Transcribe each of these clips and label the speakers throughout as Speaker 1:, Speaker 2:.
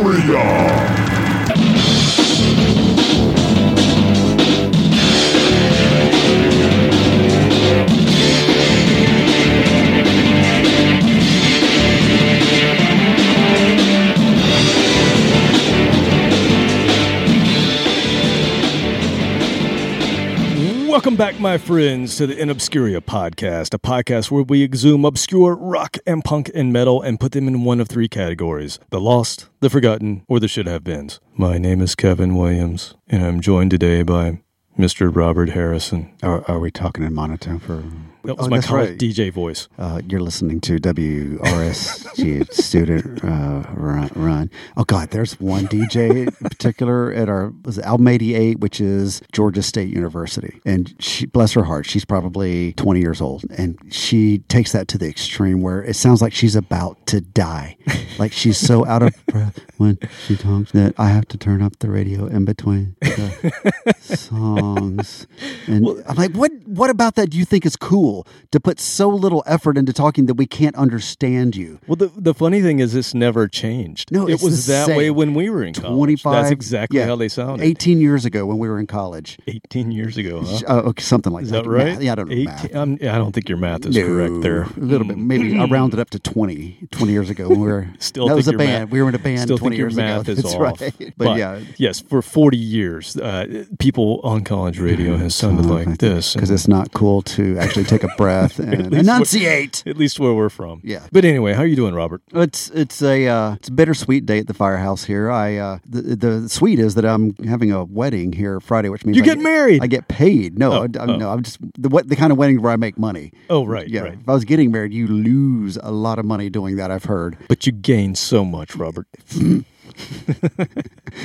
Speaker 1: Obscuria!
Speaker 2: Welcome back, my friends, to the In Obscuria podcast, a podcast where we exhume obscure rock and punk and metal and put them in one of three categories the lost, the forgotten, or the should have beens. My name is Kevin Williams, and I'm joined today by Mr. Robert Harrison.
Speaker 3: Are, are we talking in monotone for?
Speaker 2: That was
Speaker 3: Oh,
Speaker 2: my college
Speaker 3: right.
Speaker 2: DJ voice.
Speaker 3: Uh, you're listening to WRSG student uh, run, run. Oh God, there's one DJ in particular at our was Album 88, which is Georgia State University, and she, bless her heart, she's probably 20 years old, and she takes that to the extreme where it sounds like she's about to die, like she's so out of breath when she talks that I have to turn up the radio in between the songs. And I'm like, what? What about that? Do you think is cool to put so little effort into talking that we can't understand you?
Speaker 2: Well, the, the funny thing is, this never changed.
Speaker 3: No,
Speaker 2: it was that
Speaker 3: same.
Speaker 2: way when we were in college.
Speaker 3: 25.
Speaker 2: That's exactly
Speaker 3: yeah,
Speaker 2: how they sounded.
Speaker 3: 18 years ago when we were in college.
Speaker 2: 18 years ago, huh?
Speaker 3: Uh, okay, something like
Speaker 2: Is
Speaker 3: that.
Speaker 2: that right?
Speaker 3: Math. Yeah, I don't know
Speaker 2: 18
Speaker 3: math.
Speaker 2: yeah, I don't think your math is
Speaker 3: No,
Speaker 2: correct there.
Speaker 3: A little bit. Maybe I rounded up to 20, 20 years ago when we were.
Speaker 2: Still
Speaker 3: that was a band.
Speaker 2: math-
Speaker 3: we were in a band
Speaker 2: Still
Speaker 3: 20
Speaker 2: think your
Speaker 3: years
Speaker 2: math
Speaker 3: ago.
Speaker 2: is
Speaker 3: That's
Speaker 2: off.
Speaker 3: right. But, yeah.
Speaker 2: yes, for 40 years, uh, people on college radio has sounded like this.
Speaker 3: Because it's not cool to actually take a breath and
Speaker 2: least
Speaker 3: enunciate.
Speaker 2: at least where we're from.
Speaker 3: Yeah.
Speaker 2: But anyway, how are you doing, Robert?
Speaker 3: It's it's a uh, it's a bittersweet day at the firehouse here. I uh, the the sweet is that I'm having a wedding here Friday, which means
Speaker 2: You
Speaker 3: I
Speaker 2: get
Speaker 3: get-
Speaker 2: married?
Speaker 3: I get paid. No,
Speaker 2: Oh,
Speaker 3: I, I,
Speaker 2: oh.
Speaker 3: no, I'm just the what the kind of wedding where I make money.
Speaker 2: Oh, right,
Speaker 3: Yeah,
Speaker 2: right.
Speaker 3: if I was getting married, you lose a lot of money doing that. I've heard.
Speaker 2: But you gain so much, Robert.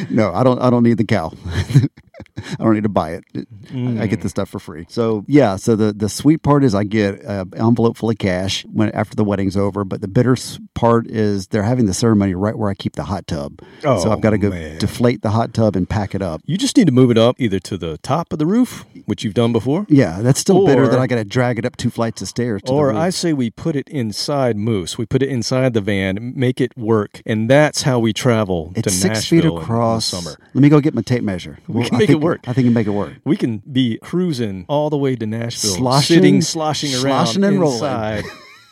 Speaker 3: No, I don't. I don't need the cow. I don't need to buy it. I get the mm. stuff for free. So yeah. So the the sweet part is I get an envelope full of cash when after the wedding's over. But the bitter part is they're having the ceremony right where I keep the hot tub. Oh, so
Speaker 2: Oh,
Speaker 3: I've got to go
Speaker 2: man.
Speaker 3: deflate the hot tub and pack it up.
Speaker 2: You just need to move it up either to the top of the roof, which you've done before,
Speaker 3: Yeah, that's still bitter that I got to drag it up two flights of stairs. To
Speaker 2: or. I say we put it inside Moose. We put it inside the van, make it work, and that's how we travel
Speaker 3: it's
Speaker 2: to
Speaker 3: six
Speaker 2: Nashville
Speaker 3: feet
Speaker 2: in- in the
Speaker 3: across.
Speaker 2: summer.
Speaker 3: Let me go get my tape measure.
Speaker 2: We can
Speaker 3: I
Speaker 2: make it work.
Speaker 3: I think can make it work.
Speaker 2: We can be cruising all the way to Nashville,
Speaker 3: Sloshing-
Speaker 2: sitting, sloshing around
Speaker 3: sloshing and rolling.
Speaker 2: inside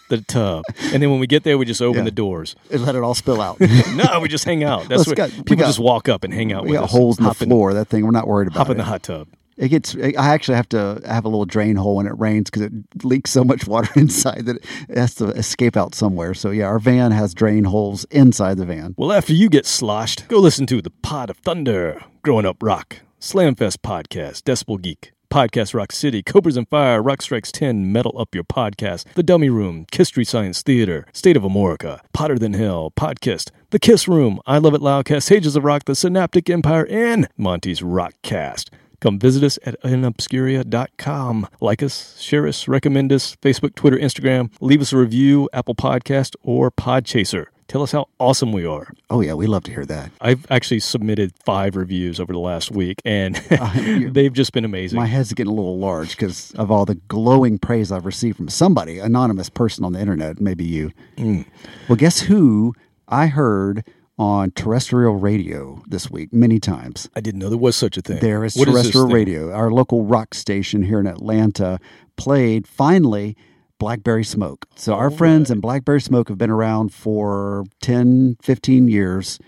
Speaker 2: the tub, and then when we get there, we just open
Speaker 3: Yeah.
Speaker 2: the doors.
Speaker 3: And let it all spill out.
Speaker 2: No, we just hang out. That's
Speaker 3: Let's
Speaker 2: what
Speaker 3: got-
Speaker 2: people
Speaker 3: got-
Speaker 2: just walk up and hang out
Speaker 3: we
Speaker 2: with
Speaker 3: got
Speaker 2: us.
Speaker 3: holes in the
Speaker 2: Hop
Speaker 3: floor. That thing, we're not worried about
Speaker 2: hop
Speaker 3: it.
Speaker 2: in the hot tub.
Speaker 3: It gets. I actually have to have a little drain hole when it rains because it leaks so much water inside that it has to escape out somewhere. So yeah, our van has drain holes inside the van.
Speaker 2: Well, after you get sloshed, go listen to the Pod of Thunder, Growing Up Rock, Slamfest Podcast, Decibel Geek, Podcast Rock City, Cobras and Fire, Rock Strikes 10, Metal Up Your Podcast, The Dummy Room, Street Science Theater, State of Amorica, Hotter Than Hell, Podcast, The Kiss Room, I Love It Loudcast, Sages of Rock, The Synaptic Empire, and Monty's Rockcast. Come visit us at inobscuria.com. Like us, share us, recommend us, Facebook, Twitter, Instagram. Leave us a review, Apple Podcast, or Podchaser. Tell us how awesome we are.
Speaker 3: Oh yeah, we love to hear that.
Speaker 2: I've actually submitted five reviews over the last week, and
Speaker 3: you-
Speaker 2: they've just been amazing.
Speaker 3: My head's getting a little large because of all the glowing praise I've received from somebody, anonymous person on the internet, maybe you.
Speaker 2: Mm.
Speaker 3: Well, guess who I heard on terrestrial radio this week many times.
Speaker 2: I didn't know there was such a thing.
Speaker 3: There is
Speaker 2: What
Speaker 3: terrestrial
Speaker 2: thing?
Speaker 3: radio. Our local rock station here in Atlanta played finally Blackberry Smoke. So our friends in Blackberry Smoke have been around for 10, 15 years,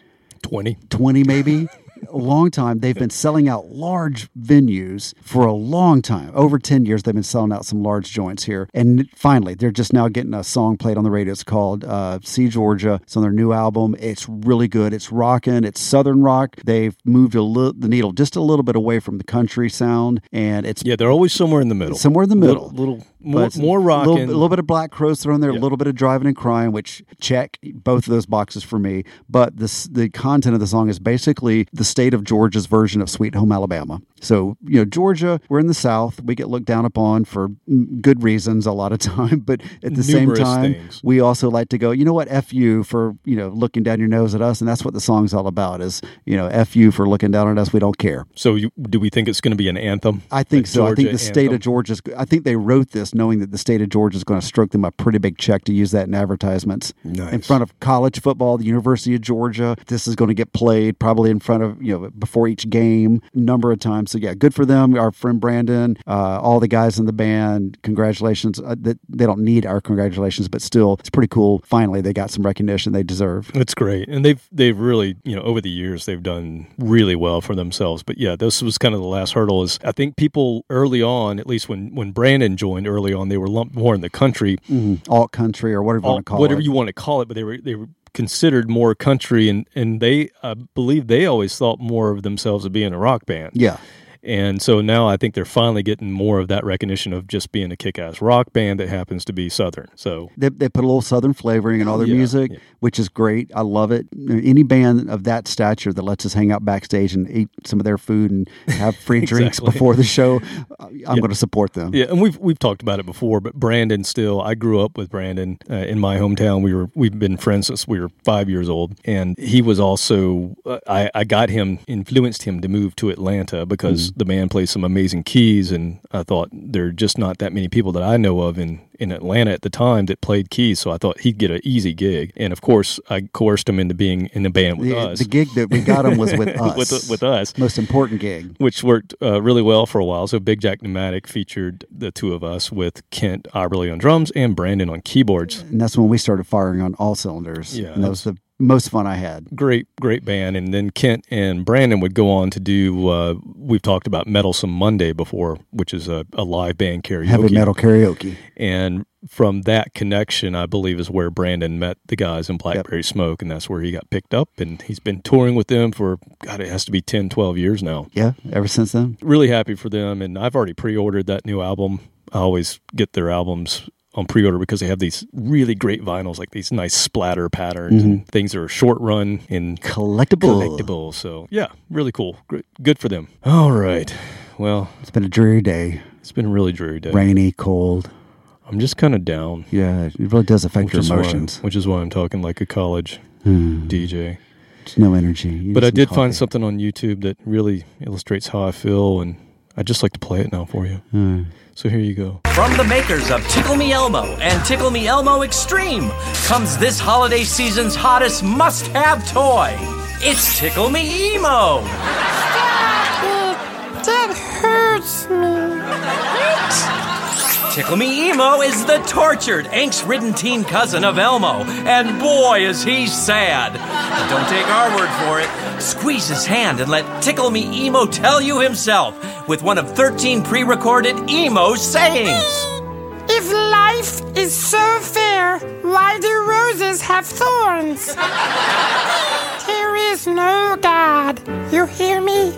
Speaker 2: 20.
Speaker 3: 20 maybe. a long time. They've been selling out large venues for a long time. Over 10 years, they've been selling out some large joints here. And finally, they're just now getting a song played on the radio. It's called uh, See Georgia. It's on their new album. It's really good. It's rocking. It's Southern rock. They've moved a li- the needle just a little bit away from the country sound. And it's
Speaker 2: Yeah, they're always somewhere in the middle.
Speaker 3: somewhere in the middle.
Speaker 2: Little, little more, more
Speaker 3: A
Speaker 2: rocking.
Speaker 3: little, a little bit of Black Crowes thrown there,
Speaker 2: Yeah.
Speaker 3: a little bit of Drivin' N' Cryin', which check both of those boxes for me. But this, the content of the song is basically the state of Georgia's version of Sweet Home Alabama. So, you know, Georgia, we're in the South. We get looked down upon for good reasons a lot of time. But at the same time,
Speaker 2: things.
Speaker 3: we also like to go, you know what, F you for, you know, looking down your nose at us. And that's what the song's all about is, you know, F you for looking down at us. We don't care.
Speaker 2: So, you, do we think it's going to be an anthem?
Speaker 3: I think so. I think
Speaker 2: Georgia
Speaker 3: the state of Georgia's. I think they wrote this knowing that the state of Georgia is going to stroke them a pretty big check to use that in advertisements.
Speaker 2: Nice.
Speaker 3: In front of college football, the University of Georgia. This is going to get played probably in front of you know before each game, number of times. So yeah, good for them. Our friend Brandon, uh, all the guys in the band. Congratulations. Uh, that they don't need our congratulations, but still, it's pretty cool. Finally, they got some recognition they deserve.
Speaker 2: It's great, and they've they've really you know over the years they've done really well for themselves. But yeah, this was kind of the last hurdle. Is I think people early on, at least when when Brandon joined early on, they were lumped more in the country,
Speaker 3: Alt country or whatever you want to call it.
Speaker 2: whatever
Speaker 3: it.
Speaker 2: you want to call it, but they were they were considered more country, and and they I believe they always thought more of themselves as being a rock band.
Speaker 3: yeah.
Speaker 2: And so now I think they're finally getting more of that recognition of just being a kick ass rock band that happens to be Southern. So
Speaker 3: They, they put a little southern flavoring in all their
Speaker 2: Yeah,
Speaker 3: music,
Speaker 2: yeah.
Speaker 3: which is great. I love it. Any band of that stature that lets us hang out backstage and eat some of their food and have free drinks before the show, I'm going to support them.
Speaker 2: Yeah, and we've we've talked about it before, but Brandon still. I grew up with Brandon uh, in my hometown. We were we've been friends since we were five years old, and he was also. Uh, I I got him influenced him to move to Atlanta because the band plays some amazing keys, and I thought there are just not that many people that I know of in in Atlanta at the time that played keys. So I thought he'd get an easy gig, and of course I coerced him into being in the band with
Speaker 3: The,
Speaker 2: us.
Speaker 3: the gig that we got him was with us.
Speaker 2: with with us
Speaker 3: Most important gig.
Speaker 2: which worked uh, really well for a while. So Big Jack Pneumatic featured the two of us with Kent Iberly on drums and Brandon on keyboards.
Speaker 3: And that's when we started firing on all cylinders.
Speaker 2: Yeah,
Speaker 3: And that was the most fun I had.
Speaker 2: Great, great band. And then Kent and Brandon would go on to do. Uh, we've talked about Metalsome Monday before, which is a, a live band karaoke.
Speaker 3: Heavy metal karaoke.
Speaker 2: And from that connection, I believe, is where Brandon met the guys in Blackberry Smoke, and that's where he got picked up. And he's been touring with them for God, it has to be 10, 12 years now.
Speaker 3: Yeah, ever since then.
Speaker 2: really happy for them and i've already pre-ordered that new album i always get their albums on pre-order because they have these really great vinyls like these nice splatter patterns and things that are short run and
Speaker 3: Collectible.
Speaker 2: collectible so yeah really cool Great. good for them all right well
Speaker 3: It's been a dreary day.
Speaker 2: it's been a really dreary day
Speaker 3: Rainy, cold.
Speaker 2: i'm just kind of down
Speaker 3: Yeah, it really does affect
Speaker 2: which
Speaker 3: your
Speaker 2: is, why,
Speaker 3: emotions.
Speaker 2: which is why i'm talking like a college
Speaker 3: Hmm.
Speaker 2: dj
Speaker 3: no energy. You
Speaker 2: but i did find something on youtube that really illustrates how i feel and i'd just like to play it now for you
Speaker 3: Hmm.
Speaker 2: So here you go
Speaker 1: From the makers of Tickle Me Elmo and Tickle Me Elmo Extreme comes this holiday season's hottest must have toy. It's Tickle Me Emo.
Speaker 4: That hurts me.
Speaker 1: Tickle Me Emo is the tortured, angst ridden teen cousin of Elmo, and boy, is he sad. But don't take our word for it. Squeeze his hand and let Tickle Me Emo tell you himself with one of 13 pre recorded emo sayings.
Speaker 4: If life is so fair, why do roses have thorns? There is no God. You hear me?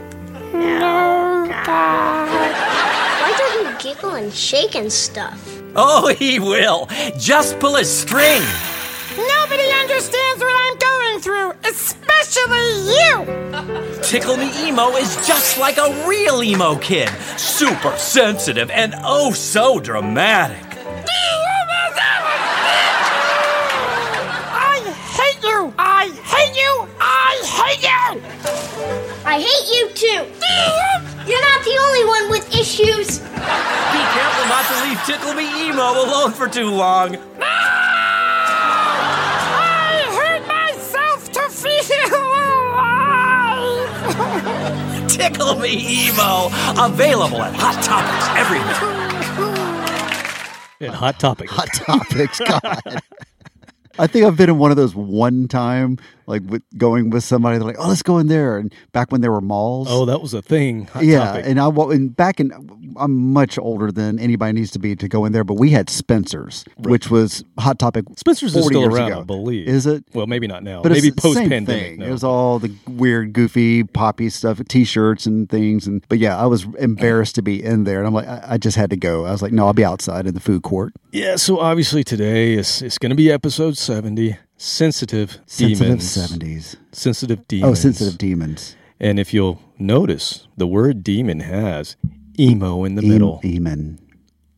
Speaker 4: No God.
Speaker 5: Why giggle and shake and stuff?
Speaker 1: Oh, he will. Just pull a string.
Speaker 4: Nobody understands what I'm going through, especially you.
Speaker 1: Tickle Me Emo is just like a real emo kid. Super sensitive and oh so dramatic.
Speaker 4: I hate you. I hate you. I hate you
Speaker 5: too. You're not the only one with issues.
Speaker 1: Be careful not to leave Tickle Me Emo alone for too long. No!
Speaker 4: I hurt myself to feel alive.
Speaker 1: Tickle Me Emo. Available at Hot Topics everywhere.
Speaker 2: Yeah, hot topic.
Speaker 3: Hot topics. God. I think I've been in one of those one time, like with going with somebody. They're like, "Oh, let's go in there." And back when there were malls,
Speaker 2: Oh, that was a thing. Hot
Speaker 3: yeah.
Speaker 2: topic.
Speaker 3: And I and back in, I'm much older than anybody needs to be to go in there. But we had Spencer's, which was Hot Topic.
Speaker 2: Spencer's is still
Speaker 3: years
Speaker 2: around,
Speaker 3: ago.
Speaker 2: I believe.
Speaker 3: Is it?
Speaker 2: Well, maybe not now.
Speaker 3: But
Speaker 2: maybe
Speaker 3: it's the same
Speaker 2: post pandemic. No.
Speaker 3: It was all the weird, goofy, poppy stuff, T-shirts and things. And but yeah, I was embarrassed to be in there, and I'm like, I, I just had to go. I was like, no, I'll be outside in the food court.
Speaker 2: yeah, so obviously today is it's going to be episode 70. Sensitive,
Speaker 3: Sensitive
Speaker 2: demons.
Speaker 3: seventies.
Speaker 2: Sensitive oh, demons.
Speaker 3: Oh, sensitive demons.
Speaker 2: And if you'll notice, the word demon has emo in the
Speaker 3: Em-
Speaker 2: middle.
Speaker 3: Eamon.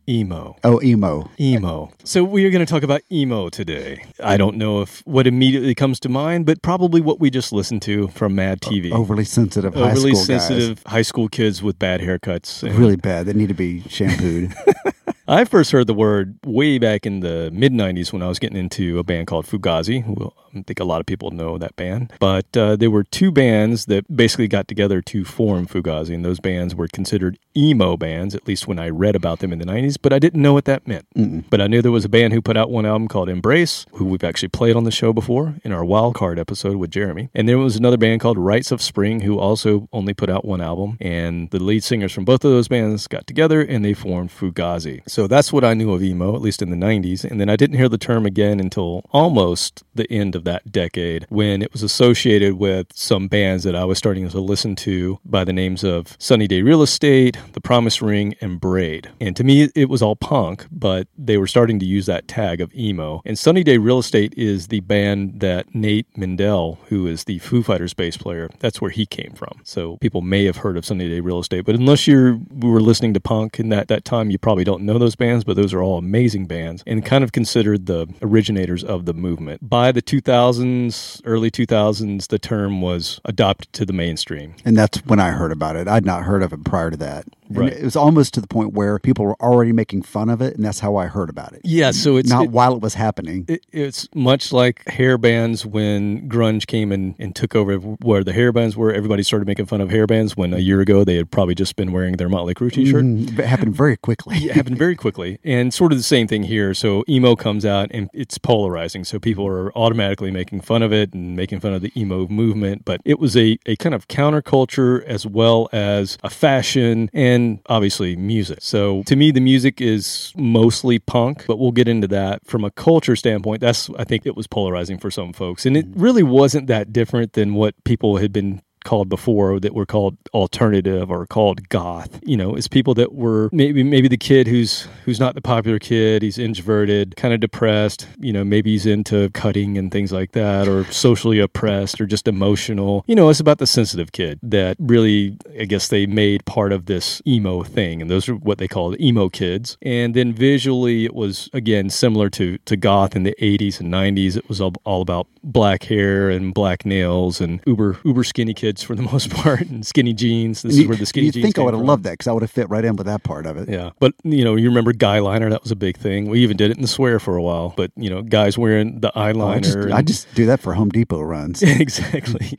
Speaker 2: Emo.
Speaker 3: Oh, emo.
Speaker 2: Emo. So we are going to talk about emo today. I don't know if what immediately comes to mind, but probably what we just listened to from Mad TV.
Speaker 3: Overly sensitive high
Speaker 2: Overly
Speaker 3: school
Speaker 2: sensitive high school kids with bad haircuts. And
Speaker 3: Really bad. They need to be shampooed.
Speaker 2: I first heard the word way back in the mid 90s when I was getting into a band called Fugazi. Well, I think a lot of people know that band. But uh, there were two bands that basically got together to form Fugazi, and those bands were considered emo bands, at least when I read about them in the 90s, but I didn't know what that meant. But I knew there was a band who put out one album called Embrace, who we've actually played on the show before in our Wild Card episode with Jeremy. And there was another band called Rites of Spring, who also only put out one album. And the lead singers from both of those bands got together and they formed Fugazi. So that's what I knew of emo, at least in the 90s. And then I didn't hear the term again until almost the end of that decade when it was associated with some bands that I was starting to listen to by the names of Sunny Day Real Estate, The Promise Ring, and Braid. And to me, it was all punk, but they were starting to use that tag of emo. And Sunny Day Real Estate is the band that Nate Mendel, who is the Foo Fighters bass player, that's where he came from. So people may have heard of Sunny Day Real Estate, but unless you were listening to punk in that, that time, you probably don't know those bands, but those are all amazing bands and kind of considered the originators of the movement. By the 2000s, early 2000s, the term was adopted to the mainstream.
Speaker 3: and that's when I heard about it. I'd not heard of it prior to that. And
Speaker 2: Right.
Speaker 3: It was almost to the point where people were already making fun of it, and that's how I heard about it.
Speaker 2: Yeah, so it's
Speaker 3: not
Speaker 2: it-
Speaker 3: while it was happening.
Speaker 2: It, it's much like hair bands when grunge came in and took over where the hair bands were. Everybody started making fun of hair bands when a year ago they had probably just been wearing their Motley Crue t-shirt.
Speaker 3: Mm, it happened very quickly.
Speaker 2: It happened very quickly, and sort of the same thing here. So emo comes out, and it's polarizing. So people are automatically making fun of it and making fun of the emo movement. But it was a, a kind of counterculture as well as a fashion, and obviously music. So to me, the music is mostly punk, but we'll get into that from a culture standpoint. That's I think it was polarizing for some folks, and it really wasn't that different than what people had been called before that were called alternative or called goth you know it's people that were maybe maybe the kid who's who's not the popular kid he's introverted kind of depressed you know maybe he's into cutting and things like that or socially oppressed or just emotional. You know it's about the sensitive kid that really i guess they made part of this emo thing and those are what they called emo kids. And then visually it was again similar to to goth in the 80s and 90s it was all, all about black hair and black nails and uber uber skinny kids for the most part and skinny jeans this is where the skinny
Speaker 3: you
Speaker 2: jeans You
Speaker 3: think I would have loved that because I would have fit right in with that part of it.
Speaker 2: Yeah, but you know, you remember guy liner? That was a big thing. We even did it in the swear for a while. But you know, guys wearing the
Speaker 3: Oh, I
Speaker 2: eyeliner.
Speaker 3: just,
Speaker 2: and-
Speaker 3: I just do that for Home Depot runs.
Speaker 2: exactly.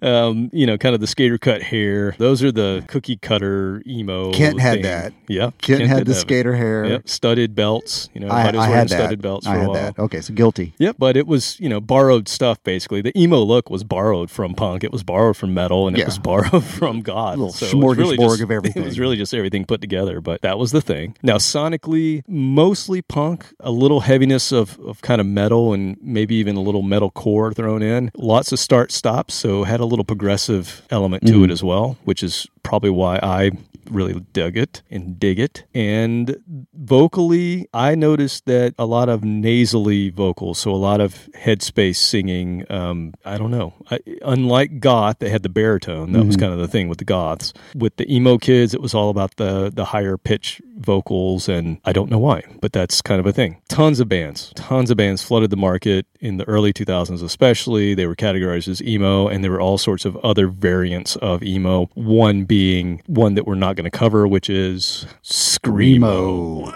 Speaker 2: Um, you know, kind of the skater cut hair. Those are the cookie cutter emo.
Speaker 3: Kent had
Speaker 2: thing.
Speaker 3: that.
Speaker 2: Yeah,
Speaker 3: Kent, had the
Speaker 2: have it.
Speaker 3: skater hair.
Speaker 2: Yep, studded belts. You know,
Speaker 3: I, I had that.
Speaker 2: studded belts
Speaker 3: I had that. Okay, so guilty.
Speaker 2: Yep, but it was you know borrowed stuff basically. The emo look was borrowed from punk. It was borrowed from metal, and
Speaker 3: Yeah.
Speaker 2: it was borrowed from goth.
Speaker 3: little
Speaker 2: So it was really just-
Speaker 3: of everything.
Speaker 2: It was really just everything put together. But that was the thing. Now sonically, mostly punk, a little heaviness of of kind of metal, and maybe even a little metal core thrown in. Lots of start stops, so had a little progressive element to it
Speaker 3: Mm.
Speaker 2: as well, which is probably why I really dug it and dig it. And vocally, I noticed that a lot of nasally vocals, so a lot of headspace singing. Um, I don't know. I, unlike goth, they had the baritone. That was kind of the thing with the goths. With the emo kids, it was all about the the higher pitch vocals, and I don't know why, but that's kind of a thing. Tons of bands, tons of bands flooded the market in the early 2000s, especially. They were categorized as emo, and there were all sorts of other variants of emo. One being one that we're not going to cover, which is screamo.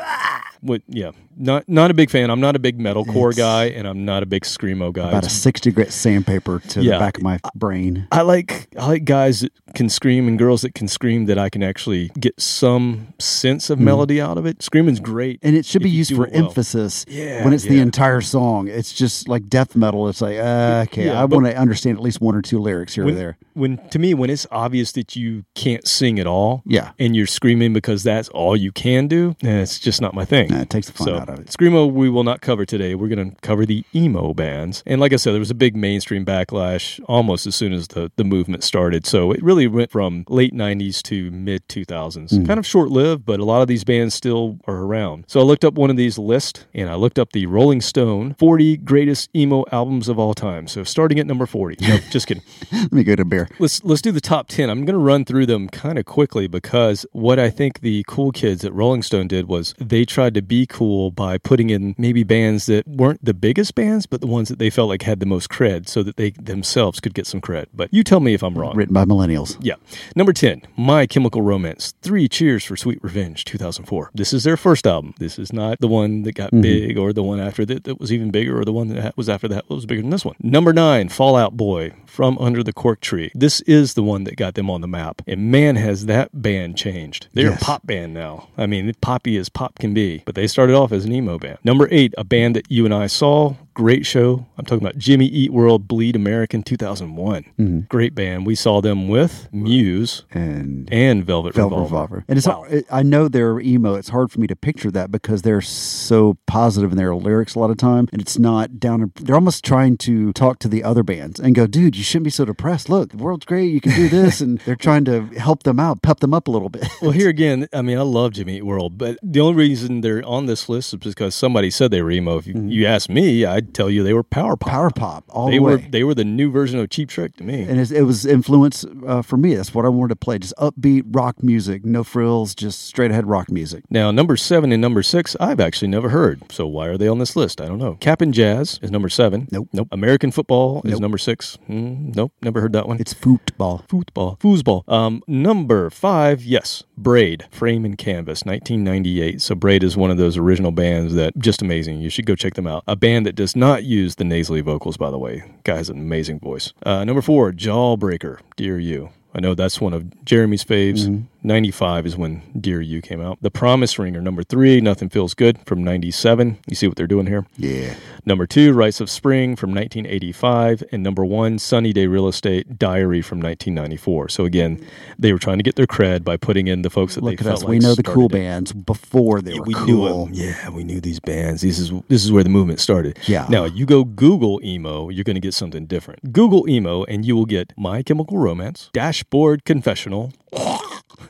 Speaker 2: What? Yeah, not not a big fan. I'm not a big metalcore
Speaker 3: It's
Speaker 2: guy, and I'm not a big screamo guy.
Speaker 3: About a sixty grit sandpaper to
Speaker 2: Yeah.
Speaker 3: the back of my brain.
Speaker 2: I like I like guys that can scream and girls that can scream that I can actually get some sense of melody out of it. Screaming's great,
Speaker 3: And it should be used for
Speaker 2: well.
Speaker 3: emphasis
Speaker 2: Yeah,
Speaker 3: when it's the entire song. It's just like death metal. It's like, uh, okay,
Speaker 2: Yeah,
Speaker 3: I want to understand at least one or two lyrics here
Speaker 2: when,
Speaker 3: or there.
Speaker 2: When to me, when it's obvious that you can't sing at all,
Speaker 3: Yeah.
Speaker 2: and you're screaming because that's all you can do, eh, it's just not my thing.
Speaker 3: Yeah, it takes the fun
Speaker 2: so,
Speaker 3: out of it.
Speaker 2: Screamo, we will not cover today. We're going to cover the emo bands. And like I said, there was a big mainstream backlash almost as soon as the, the movement started. So it really went from late 90s to mid 2000s.
Speaker 3: Mm.
Speaker 2: Kind of short lived, but a lot of these bands still are around. So I looked up one of these lists and I looked up the Rolling Stone 40 greatest emo albums of all time. So starting at number 40. No, just kidding.
Speaker 3: Let me go to beer.
Speaker 2: Let's let's do the top 10. I'm going to run through them kind of quickly because what I think the cool kids at Rolling Stone did was they tried to be cool by putting in maybe bands that weren't the biggest bands but the ones that they felt like had the most cred so that they themselves could get some cred. But you tell me if I'm wrong.
Speaker 3: Written by millennials.
Speaker 2: Yeah. Number 10, My Chemical Romance. Three Cheers for Sweet Revenge, 2004. This is their first album. This is not the one that got mm-hmm. big or the one after that that was even bigger or the one that was after that that was bigger than this one. Number 9, Fall Out Boy from Under the Cork Tree. This is the one that got them on the map. And man, has that band changed. They're
Speaker 3: Yes.
Speaker 2: a pop band now. I mean, poppy as pop can be, but they started off as an emo band. Number 8, a band that you and I saw. Great show. I'm talking about Jimmy Eat World Bleed American 2001. Mm-hmm. Great band. We saw them with Muse
Speaker 3: And
Speaker 2: and Velvet,
Speaker 3: Velvet
Speaker 2: Revolver.
Speaker 3: Revolver. And it's hard, I know they're emo. It's hard for me to picture that because they're so positive in their lyrics a lot of time, and it's not down. They're almost trying to talk to the other bands and go, "Dude, you shouldn't be so depressed. Look, the world's great. You can do this." and they're trying to help them out, pep them up a little bit.
Speaker 2: Well, here again, I mean, I love Jimmy Eat World, but the only reason they're on this list is because somebody said they were emo. If you, you ask me, I'd tell you they were power pop.
Speaker 3: Power pop all
Speaker 2: They
Speaker 3: the
Speaker 2: were
Speaker 3: way.
Speaker 2: they were the new version of Cheap Trick to me.
Speaker 3: and it was influence uh, for me. That's what I wanted to play. Just upbeat rock music, no frills, just straight ahead rock music.
Speaker 2: Now, number seven and number six, I've actually never heard. So why are they on this list? I don't know. Cap'n Jazz is number seven.
Speaker 3: Nope.
Speaker 2: Nope. American Football is number six. Mm, nope. Never heard that one.
Speaker 3: It's football.
Speaker 2: Football. Foosball. Um, number five, yes, Braid, Frame and Canvas, 1998. So Braid is one of those original bands that just amazing. You should go check them out. A band that does not use the nasally vocals, by the way. Guy has an amazing voice. Uh, number four, Jawbreaker, Dear You. I know that's one of Jeremy's faves. 95 is when Dear You came out. The Promise Ringer, number three, Nothing Feels Good from 97. You see what they're doing here?
Speaker 3: Yeah.
Speaker 2: Number two, Rites of Spring from 1985. And number one, Sunny Day Real Estate Diary from 1994. So again, they were trying to get their cred by putting in the folks that
Speaker 3: Look
Speaker 2: they
Speaker 3: at
Speaker 2: felt
Speaker 3: us.
Speaker 2: like
Speaker 3: we know the cool
Speaker 2: it.
Speaker 3: bands before they
Speaker 2: Yeah,
Speaker 3: were
Speaker 2: we knew
Speaker 3: cool.
Speaker 2: them. Yeah, we knew these bands. This is this is where the movement started.
Speaker 3: Yeah.
Speaker 2: Now you go Google emo, you're going to get something different. Google emo, and you will get My Chemical Romance, Dashboard Confessional,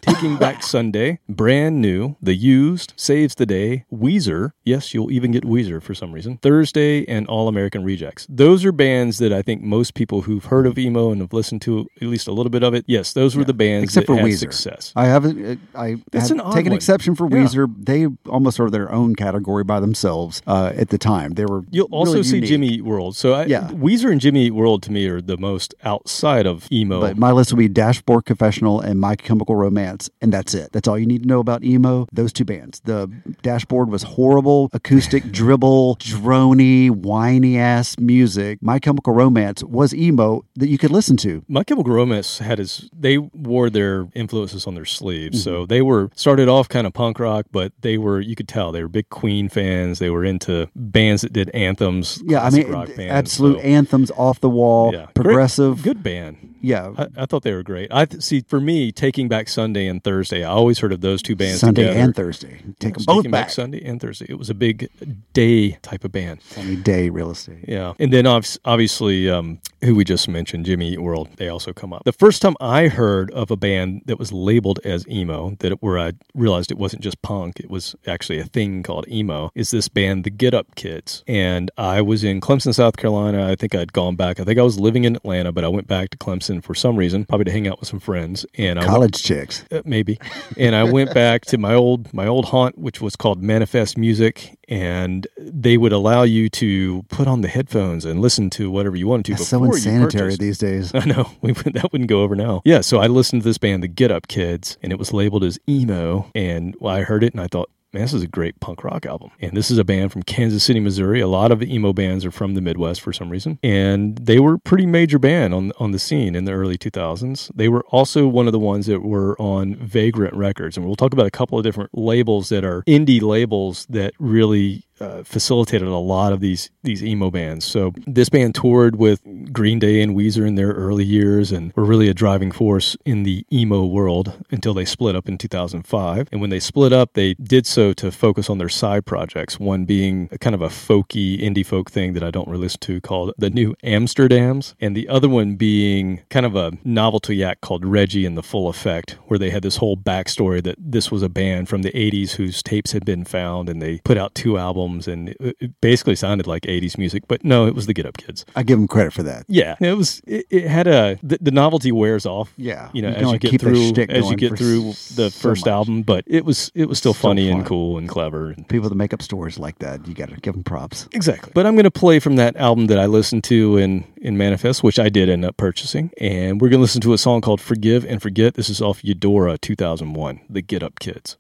Speaker 2: Taking Back Sunday, Brand New, The Used, Saves the Day, Weezer. Yes, you'll even get Weezer for some reason. Thursday and All American Rejects. Those are bands that I think most people who've heard of emo and have listened to at least a little bit of it. Yes, those were the bands
Speaker 3: Except
Speaker 2: that
Speaker 3: for
Speaker 2: had
Speaker 3: Weezer.
Speaker 2: success.
Speaker 3: I haven't. uh, I
Speaker 2: That's
Speaker 3: have
Speaker 2: an
Speaker 3: taken
Speaker 2: one.
Speaker 3: exception for
Speaker 2: Yeah.
Speaker 3: Weezer. They almost are their own category by themselves uh, at the time. They were.
Speaker 2: You'll also
Speaker 3: really
Speaker 2: see
Speaker 3: unique.
Speaker 2: Jimmy Eat World. So I,
Speaker 3: Yeah.
Speaker 2: Weezer and Jimmy Eat World to me are the most outside of emo.
Speaker 3: But my list will be Dashboard Confessional and My Chemical Romance, and that's it. That's all you need to know about emo. Those two bands. The Dashboard was horrible, acoustic, dribble, drony, whiny ass music. My Chemical Romance was emo that you could listen to.
Speaker 2: My Chemical Romance had his they wore their influences on their sleeves. So
Speaker 3: Mm-hmm.
Speaker 2: they were started off kind of punk rock, but they were you could tell they were big Queen fans. They were into bands that did anthems.
Speaker 3: Yeah, I mean,
Speaker 2: rock bands,
Speaker 3: absolute
Speaker 2: so,
Speaker 3: anthems off the wall,
Speaker 2: yeah. Great-
Speaker 3: progressive.
Speaker 2: good band.
Speaker 3: Yeah,
Speaker 2: I, I thought they were great. I th- see for me, Taking Back Sunday and Thursday. I always heard of those two bands
Speaker 3: Sunday
Speaker 2: together.
Speaker 3: and Thursday. Take them both
Speaker 2: Taking
Speaker 3: back.
Speaker 2: Sunday and Thursday. It was a big day type of band.
Speaker 3: Sunny day real estate.
Speaker 2: Yeah, and then obviously, um, who we just mentioned, Jimmy Eat World, they also come up. The first time I heard of a band that was labeled as emo, that it, where I realized it wasn't just punk, it was actually a thing called emo, is this band, the Get Up Kids. And I was in Clemson, South Carolina. I think I'd gone back. I think I was living in Atlanta, but I went back to Clemson for some reason, probably to hang out with some friends. And I went-
Speaker 3: College chicks.
Speaker 2: uh, maybe. And I went back to my old my old haunt, which was called Manifest Music, and they would allow you to put on the headphones and listen to whatever you wanted to.
Speaker 3: That's so insanitary these days.
Speaker 2: I know we that wouldn't go over now. Yeah, so I listened to this band, the Get Up Kids, and it was labeled as emo. And well, I heard it and I thought, man, this is a great punk rock album. And this is a band from Kansas City, Missouri. A lot of emo bands are from the Midwest for some reason, and they were a pretty major band on on the scene in the early 2000s. They were also one of the ones that were on Vagrant Records, and we'll talk about a couple of different labels that are indie labels that really
Speaker 6: uh, facilitated a lot of these these emo bands. So this band toured with Green Day and Weezer in their early years, and were really a driving force in the emo world until they split up in 2005. And when they split up, they did so to focus on their side projects. One being kind of a folky indie folk thing that I don't really listen to called the New Amsterdams, and the other one being kind of a novelty act called Reggie and the Full Effect, where they had this whole backstory that this was a band from the 80s whose tapes had been found, and they put out two albums, and it, it basically sounded like 80s music. But no, it was the Get Up Kids.
Speaker 3: I give them credit for that.
Speaker 6: Yeah, it was. It, it had a the, the novelty wears off.
Speaker 3: Yeah.
Speaker 6: you know,
Speaker 3: You
Speaker 6: as you get through as you get through the
Speaker 3: so
Speaker 6: first
Speaker 3: much.
Speaker 6: album, but it was it was still
Speaker 3: Still
Speaker 6: funny and cool and clever. And,
Speaker 3: People that make up stories like that, you got to give them props.
Speaker 6: Exactly. But I'm going to play from that album that I listened to in, in Manifest, which I did end up purchasing. And we're going to listen to a song called Forgive and Forget. This is off Eudora 2001, The Get Up Kids.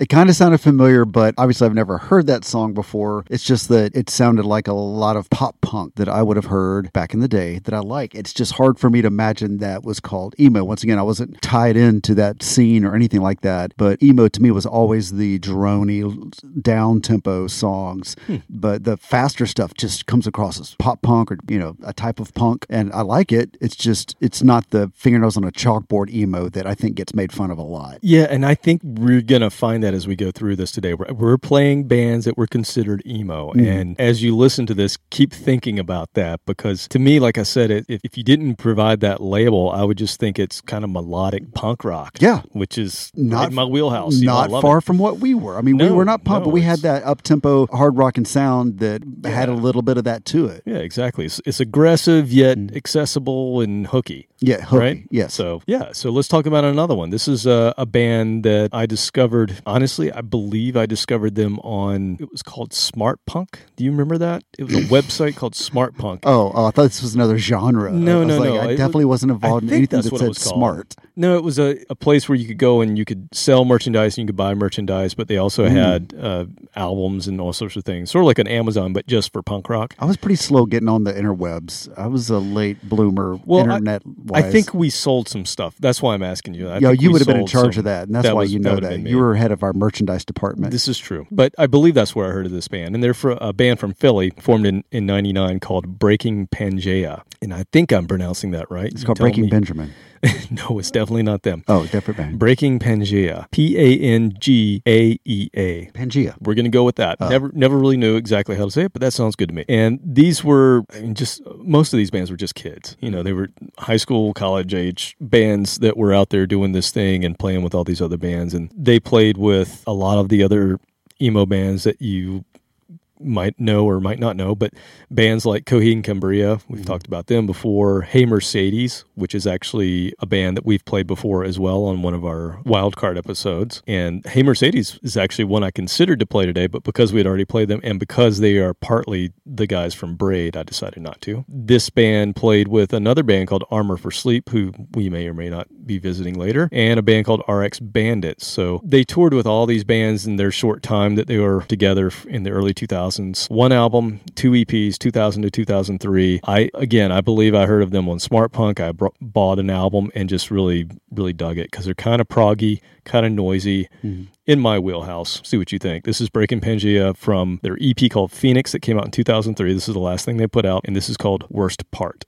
Speaker 7: It
Speaker 3: kind of sounded familiar, but obviously I've never heard that song before. It's just that it sounded like a lot of pop punk that I would have heard back in the day that I like. It's just hard for me to imagine that was called emo. Once again, I wasn't tied into that scene or anything like that, but emo to me was always the drony, down tempo songs. Hmm. But the faster stuff just comes across as pop punk or, you know, a type of punk. And I like it. It's just, it's not the fingernails on a chalkboard emo that I think gets made fun of a lot.
Speaker 6: Yeah, and I think we're going to find
Speaker 2: that as we go through this today. We're, we're playing bands that were considered emo.
Speaker 3: Mm-hmm.
Speaker 2: And as you listen to this, keep thinking about that because to me, like I said, it, if, if you didn't provide that label, I would just think it's kind of melodic punk rock.
Speaker 3: Yeah.
Speaker 2: Which is
Speaker 3: Not-
Speaker 2: right my wheelhouse. You know,
Speaker 3: Not far
Speaker 2: it.
Speaker 3: from what we were. I mean, we were not punk,
Speaker 2: no,
Speaker 3: but we had that up tempo hard rock and sound that had a little bit of that to it.
Speaker 2: Yeah, exactly. It's, it's aggressive yet accessible and hooky.
Speaker 3: Yeah, hooky,
Speaker 2: right.
Speaker 3: yes.
Speaker 2: So yeah, so let's talk about another one. This is a, a band that I discovered. Honestly, I believe I discovered them on. It was called Smart Punk. Do you remember that? It was a website called Smart Punk.
Speaker 3: Oh, oh, I thought this was another genre.
Speaker 2: No,
Speaker 3: I was
Speaker 2: no,
Speaker 3: like,
Speaker 2: no.
Speaker 3: I
Speaker 2: It
Speaker 3: definitely
Speaker 2: was-
Speaker 3: wasn't involved
Speaker 2: I
Speaker 3: in anything that said
Speaker 2: it was called.
Speaker 3: smart.
Speaker 2: No, it was a, a place where you could go and you could sell merchandise and you could buy merchandise, but they also
Speaker 3: Hmm.
Speaker 2: had uh, albums and all sorts of things, sort of like an Amazon, but just for punk rock.
Speaker 3: I was pretty slow getting on the interwebs. I was a late bloomer
Speaker 2: Well, I-
Speaker 3: internet
Speaker 2: I,
Speaker 3: wise.
Speaker 2: think we sold some stuff. That's why I'm asking you. I
Speaker 3: yeah,
Speaker 2: think
Speaker 3: you would have been in charge
Speaker 2: some-
Speaker 3: of that, and that's why
Speaker 2: was-
Speaker 3: you know
Speaker 2: have
Speaker 3: that. You were head of our merchandise department.
Speaker 2: This is true. But I believe that's where I heard of this band. And they're fr- a band from Philly formed in, in 99 called Breaking Pangea. And I think I'm pronouncing that right.
Speaker 3: it's
Speaker 2: You
Speaker 3: called Breaking
Speaker 2: me.
Speaker 3: Benjamin.
Speaker 2: no, it's definitely not them.
Speaker 3: Oh, different band.
Speaker 2: Breaking Pangea. P A N G A E A.
Speaker 3: Pangea.
Speaker 2: We're going to go with that. Oh. Never, never really knew exactly how to say it, but that sounds good to me. And these were I mean, just most of these bands were just kids. You know, they were high school, college age bands that were out there doing this thing and playing with all these other bands. And they played with a lot of the other emo bands that you might know or might not know, but bands like Coheed and Cambria, we've mm-hmm. talked about them before. Hey Mercedes, which is actually a band that we've played before as well on one of our wildcard episodes. And Hey Mercedes is actually one I considered to play today, but because we had already played them and because they are partly the guys from Braid, I decided not to. This band played with another band called Armor for Sleep, who we may or may not be visiting later, and a band called RX Bandits. So they toured with all these bands in their short time that they were together in the early 2000s. One album, two EPs, 2000 to 2003. I again, I believe I heard of them on Smart Punk. I br- bought an album and just really, really dug it because they're kind of proggy, kind of noisy. Mm-hmm. In my wheelhouse. See what you think. This is Breaking Pangea from their EP called Phoenix that came out in 2003. This is the last thing they put out, and this is called Worst Part.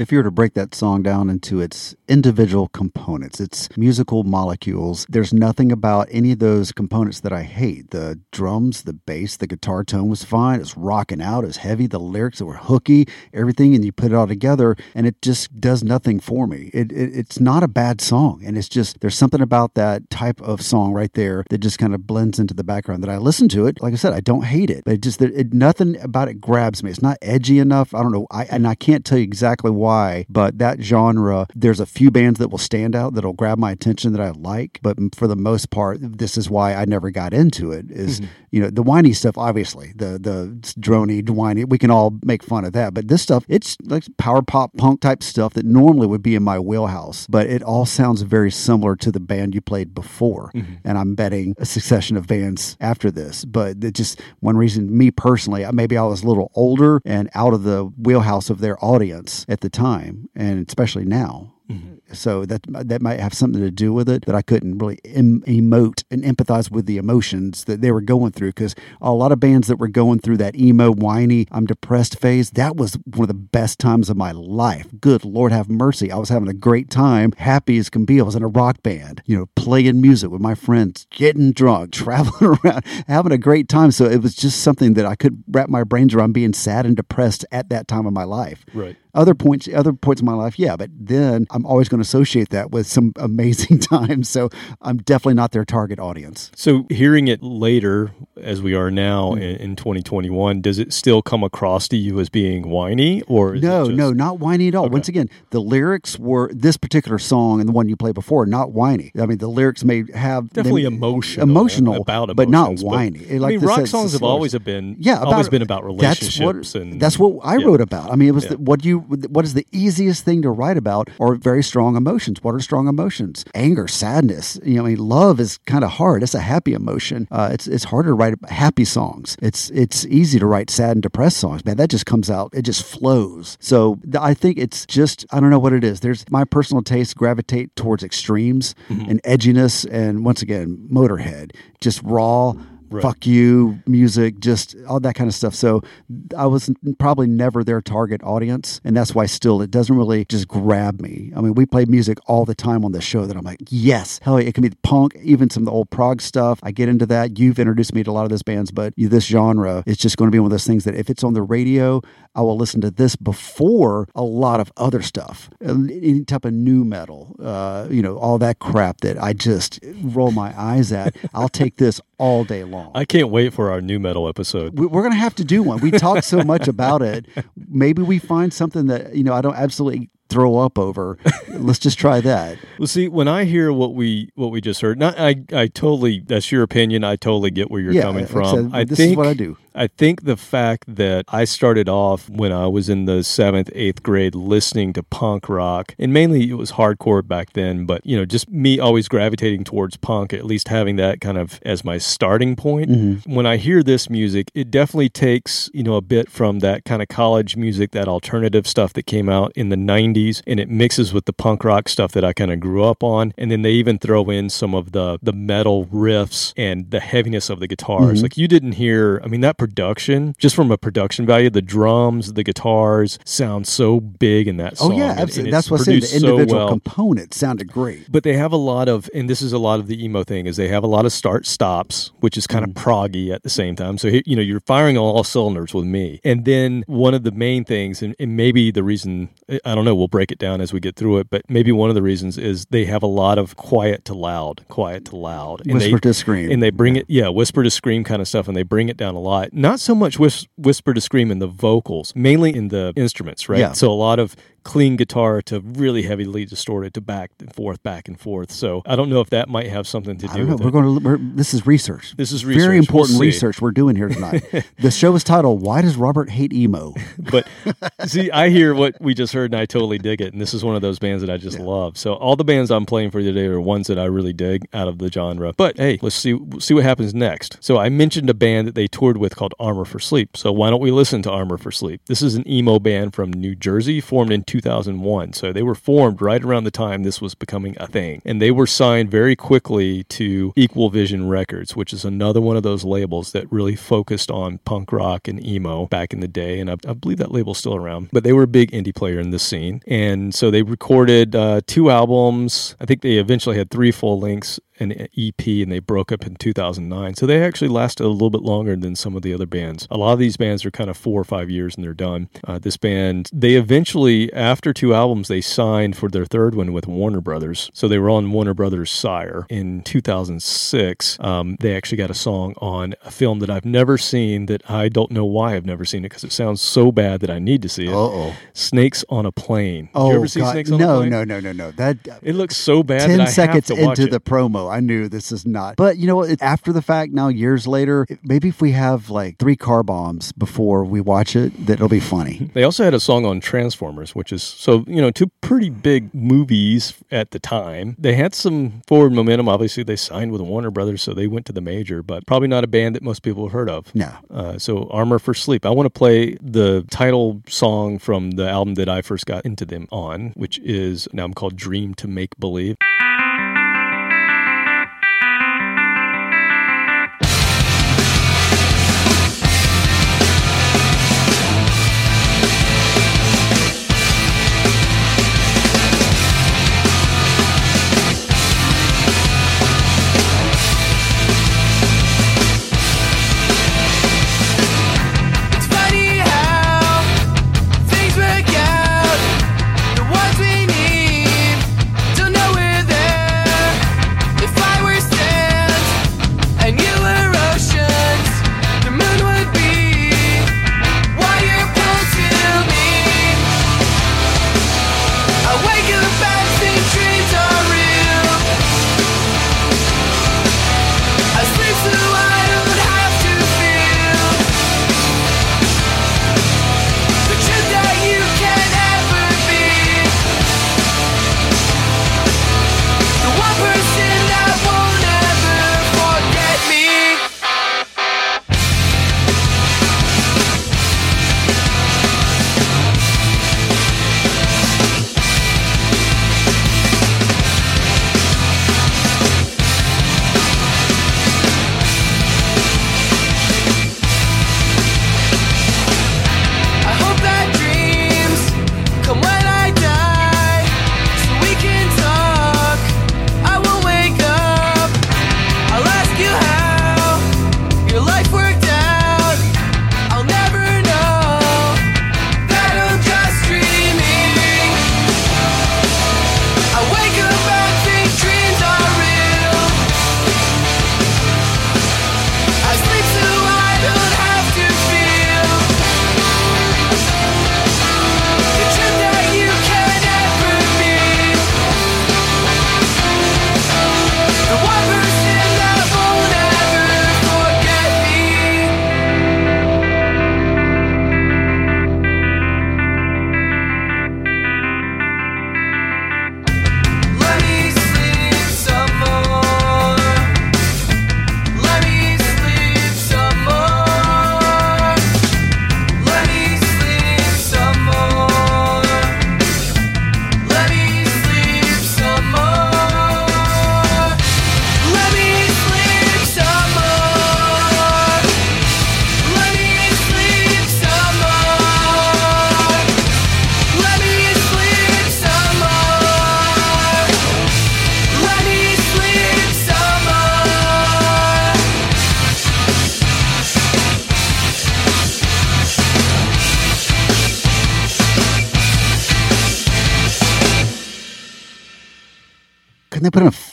Speaker 3: If you were to break that song down into its individual components, its musical molecules, there's nothing about any of those components that I hate. The drums, the bass, the guitar tone was fine. It's rocking out. It's heavy. The lyrics were hooky. Everything, and you put it all together, and it just does nothing for me. It, it it's not a bad song, and it's just there's something about that type of song right there that just kind of blends into the background. That I listen to it, like I said, I don't hate it, but it just it, nothing about it grabs me. It's not edgy enough. I don't know, I, and I can't tell you exactly why, but that genre, there's a few bands that will stand out that'll grab my attention that I like, but for the most part, this is why I never got into it. Is mm-hmm. you know the whiny stuff, obviously the the drony whiny. We can all make fun of that, but this stuff, it's like power pop punk type stuff that normally would be in my wheelhouse, but it all sounds very similar to the band you played before, mm-hmm. and I'm betting a succession of bands after this. But it just one reason, me personally, maybe I was a little older and out of the wheelhouse of their audience at the time, and especially now. Mm-hmm. So that that might have something to do with it that I couldn't really em- emote and empathize with the emotions that they were going through because a lot of bands that were going through that emo, whiny, I'm depressed phase. That was one of the best times of my life. Good Lord, have mercy! I was having a great time, happy as can be. I was in a rock band, you know, playing music with my friends, getting drunk, traveling around, having a great time. So it was just something that I could wrap my brains around being sad and depressed at that time of my life.
Speaker 2: Right.
Speaker 3: Other points, other points in my life, yeah, but then I'm always going to associate that with some amazing times. So I'm definitely not their target audience.
Speaker 2: So hearing it later, as we are now
Speaker 3: Hmm.
Speaker 2: in, in 2021, does it still come across to you as being whiny, or is
Speaker 3: No,
Speaker 2: just,
Speaker 3: no, not whiny at all. Once again, the lyrics were this particular song and the one you played before, not whiny. I mean, the lyrics may have
Speaker 2: definitely
Speaker 3: they-
Speaker 2: emotional,
Speaker 3: emotional,
Speaker 2: about
Speaker 3: but not whiny.
Speaker 2: I
Speaker 3: Like
Speaker 2: mean, rock
Speaker 3: says,
Speaker 2: songs have always have been
Speaker 3: yeah,
Speaker 2: always
Speaker 3: about-
Speaker 2: been about relationships
Speaker 3: That's what,
Speaker 2: and
Speaker 3: that's what I
Speaker 2: yeah.
Speaker 3: wrote about. I mean, it was
Speaker 2: Yeah.
Speaker 3: the, what you what is the easiest thing to write about are very strong emotions. What are strong emotions? Anger, sadness. You know, I mean, love is kind of hard. It's a happy emotion. Uh, it's it's harder to write happy songs. It's it's easy to write sad and depressed songs. Man, that just comes out. It just flows. So I think it's just I don't know what it is. There's my personal tastes gravitate towards extremes
Speaker 2: Mm-hmm.
Speaker 3: and edginess, and once again, Motorhead, just raw
Speaker 2: Right.
Speaker 3: fuck you music, just all that kind of stuff. So I was probably never their target audience, and that's why still it doesn't really just grab me. I mean, we play music all the time on the show that I'm like, yes, hell, yeah, it can be punk, even some of the old prog stuff. I get into that. You've introduced me to a lot of those bands, but this genre is just going to be one of those things that if it's on the radio, I will listen to this before a lot of other stuff, Uh, any type of nu metal, uh, you know, all that crap that I just roll my eyes at. I'll take this all day long.
Speaker 2: I can't wait for our nu metal episode.
Speaker 3: We- We're going to have to do one. We talk so much about it. Maybe we find something that, you know, I don't absolutely throw up over. Let's just try that.
Speaker 2: Well, see, when I hear what we what we just heard, not, I I totally that's your opinion. I totally get where you're
Speaker 3: Yeah,
Speaker 2: coming
Speaker 3: I
Speaker 2: from.
Speaker 3: said,
Speaker 2: I
Speaker 3: this
Speaker 2: think
Speaker 3: is what I do.
Speaker 2: I think the fact that I started off when I was in the seventh, eighth grade listening to punk rock, and mainly it was hardcore back then, but you know, just me always gravitating towards punk, at least having that kind of as my starting point.
Speaker 3: Mm-hmm.
Speaker 2: When I hear this music, it definitely takes, you know, a bit from that kind of college music, that alternative stuff that came out in the 90s, and it mixes with the punk rock stuff that I kind of grew up on. And then they even throw in some of the, the metal riffs and the heaviness of the guitars.
Speaker 3: Mm-hmm.
Speaker 2: Like you didn't hear, I mean, that production, just from a production value, the drums, the guitars sound so big in that song.
Speaker 3: Oh, yeah, absolutely. That's what I said. The
Speaker 2: produced so
Speaker 3: individual
Speaker 2: well.
Speaker 3: components sounded great.
Speaker 2: But they have a lot of, and this is a lot of the emo thing, is they have a lot of start stops, which is kind of mm-hmm. proggy at the same time. So you know you're firing on all cylinders with me. And then one of the main things, and, and maybe the reason I don't know, we'll break it down as we get through it. But maybe one of the reasons is they have a lot of quiet to loud, quiet to loud, and
Speaker 3: Whisper
Speaker 2: they,
Speaker 3: to scream.
Speaker 2: and they bring it, yeah, whisper to scream kind of stuff, and they bring it down a lot. Not so much whis- whisper to scream in the vocals, mainly in the instruments, right?
Speaker 3: Yeah.
Speaker 2: So a lot of clean guitar to really heavily distorted to back and forth, back and forth. So I don't know if that might have something to do with
Speaker 3: We're
Speaker 2: it.
Speaker 3: going to. We're, this is research.
Speaker 2: This is research.
Speaker 3: Very
Speaker 2: We'll
Speaker 3: important research we're doing here tonight. the show is titled "Why Does Robert Hate Emo?"
Speaker 2: but see, I hear what we just heard and I totally dig it. And this is one of those bands that I just love. So all the bands I'm playing for today are ones that I really dig out of the genre. But hey, let's see see what happens next. So I mentioned a band that they toured with called Armor for Sleep. So why don't we listen to Armor for Sleep? This is an emo band from New Jersey, formed in 2001. So they were formed right around the time this was becoming a thing. And they were signed very quickly to Equal Vision Records, which is another one of those labels that really focused on punk rock and emo back in the day. And I, I believe that label's still around. But they were a big indie player in this scene. And so they recorded uh, two albums. I think they eventually had three full lengths an EP and they broke up in 2009. So they actually lasted a little bit longer than some of the other bands. A lot of these bands are kind of four or five years and they're done. Uh, this band, they eventually, after two albums, they signed for their third one with Warner Brothers. So they were on Warner Brothers' Sire. In 2006, um, they actually got a song on a film that I've never seen that I don't know why I've never seen it because it sounds so bad that I need to see it.
Speaker 3: Uh-oh.
Speaker 2: Snakes on a Plane.
Speaker 3: Oh,
Speaker 2: you ever see
Speaker 3: God.
Speaker 2: Snakes on
Speaker 3: no,
Speaker 2: a Plane?
Speaker 3: no, no, no, no. That
Speaker 2: It looks so bad
Speaker 3: ten
Speaker 2: that I
Speaker 3: seconds
Speaker 2: have to watch
Speaker 3: into
Speaker 2: it.
Speaker 3: the promo, I knew this is not. But you know what? After the fact, now years later, maybe if we have like three car bombs before we watch it, that it'll be funny.
Speaker 2: They also had a song on Transformers, which is so, you know, two pretty big movies at the time. They had some forward momentum. Obviously, they signed with Warner Brothers, so they went to the major, but probably not a band that most people have heard of.
Speaker 3: No.
Speaker 2: Uh, so, Armor for Sleep. I want to play the title song from the album that I first got into them on, which is an album called Dream to Make Believe.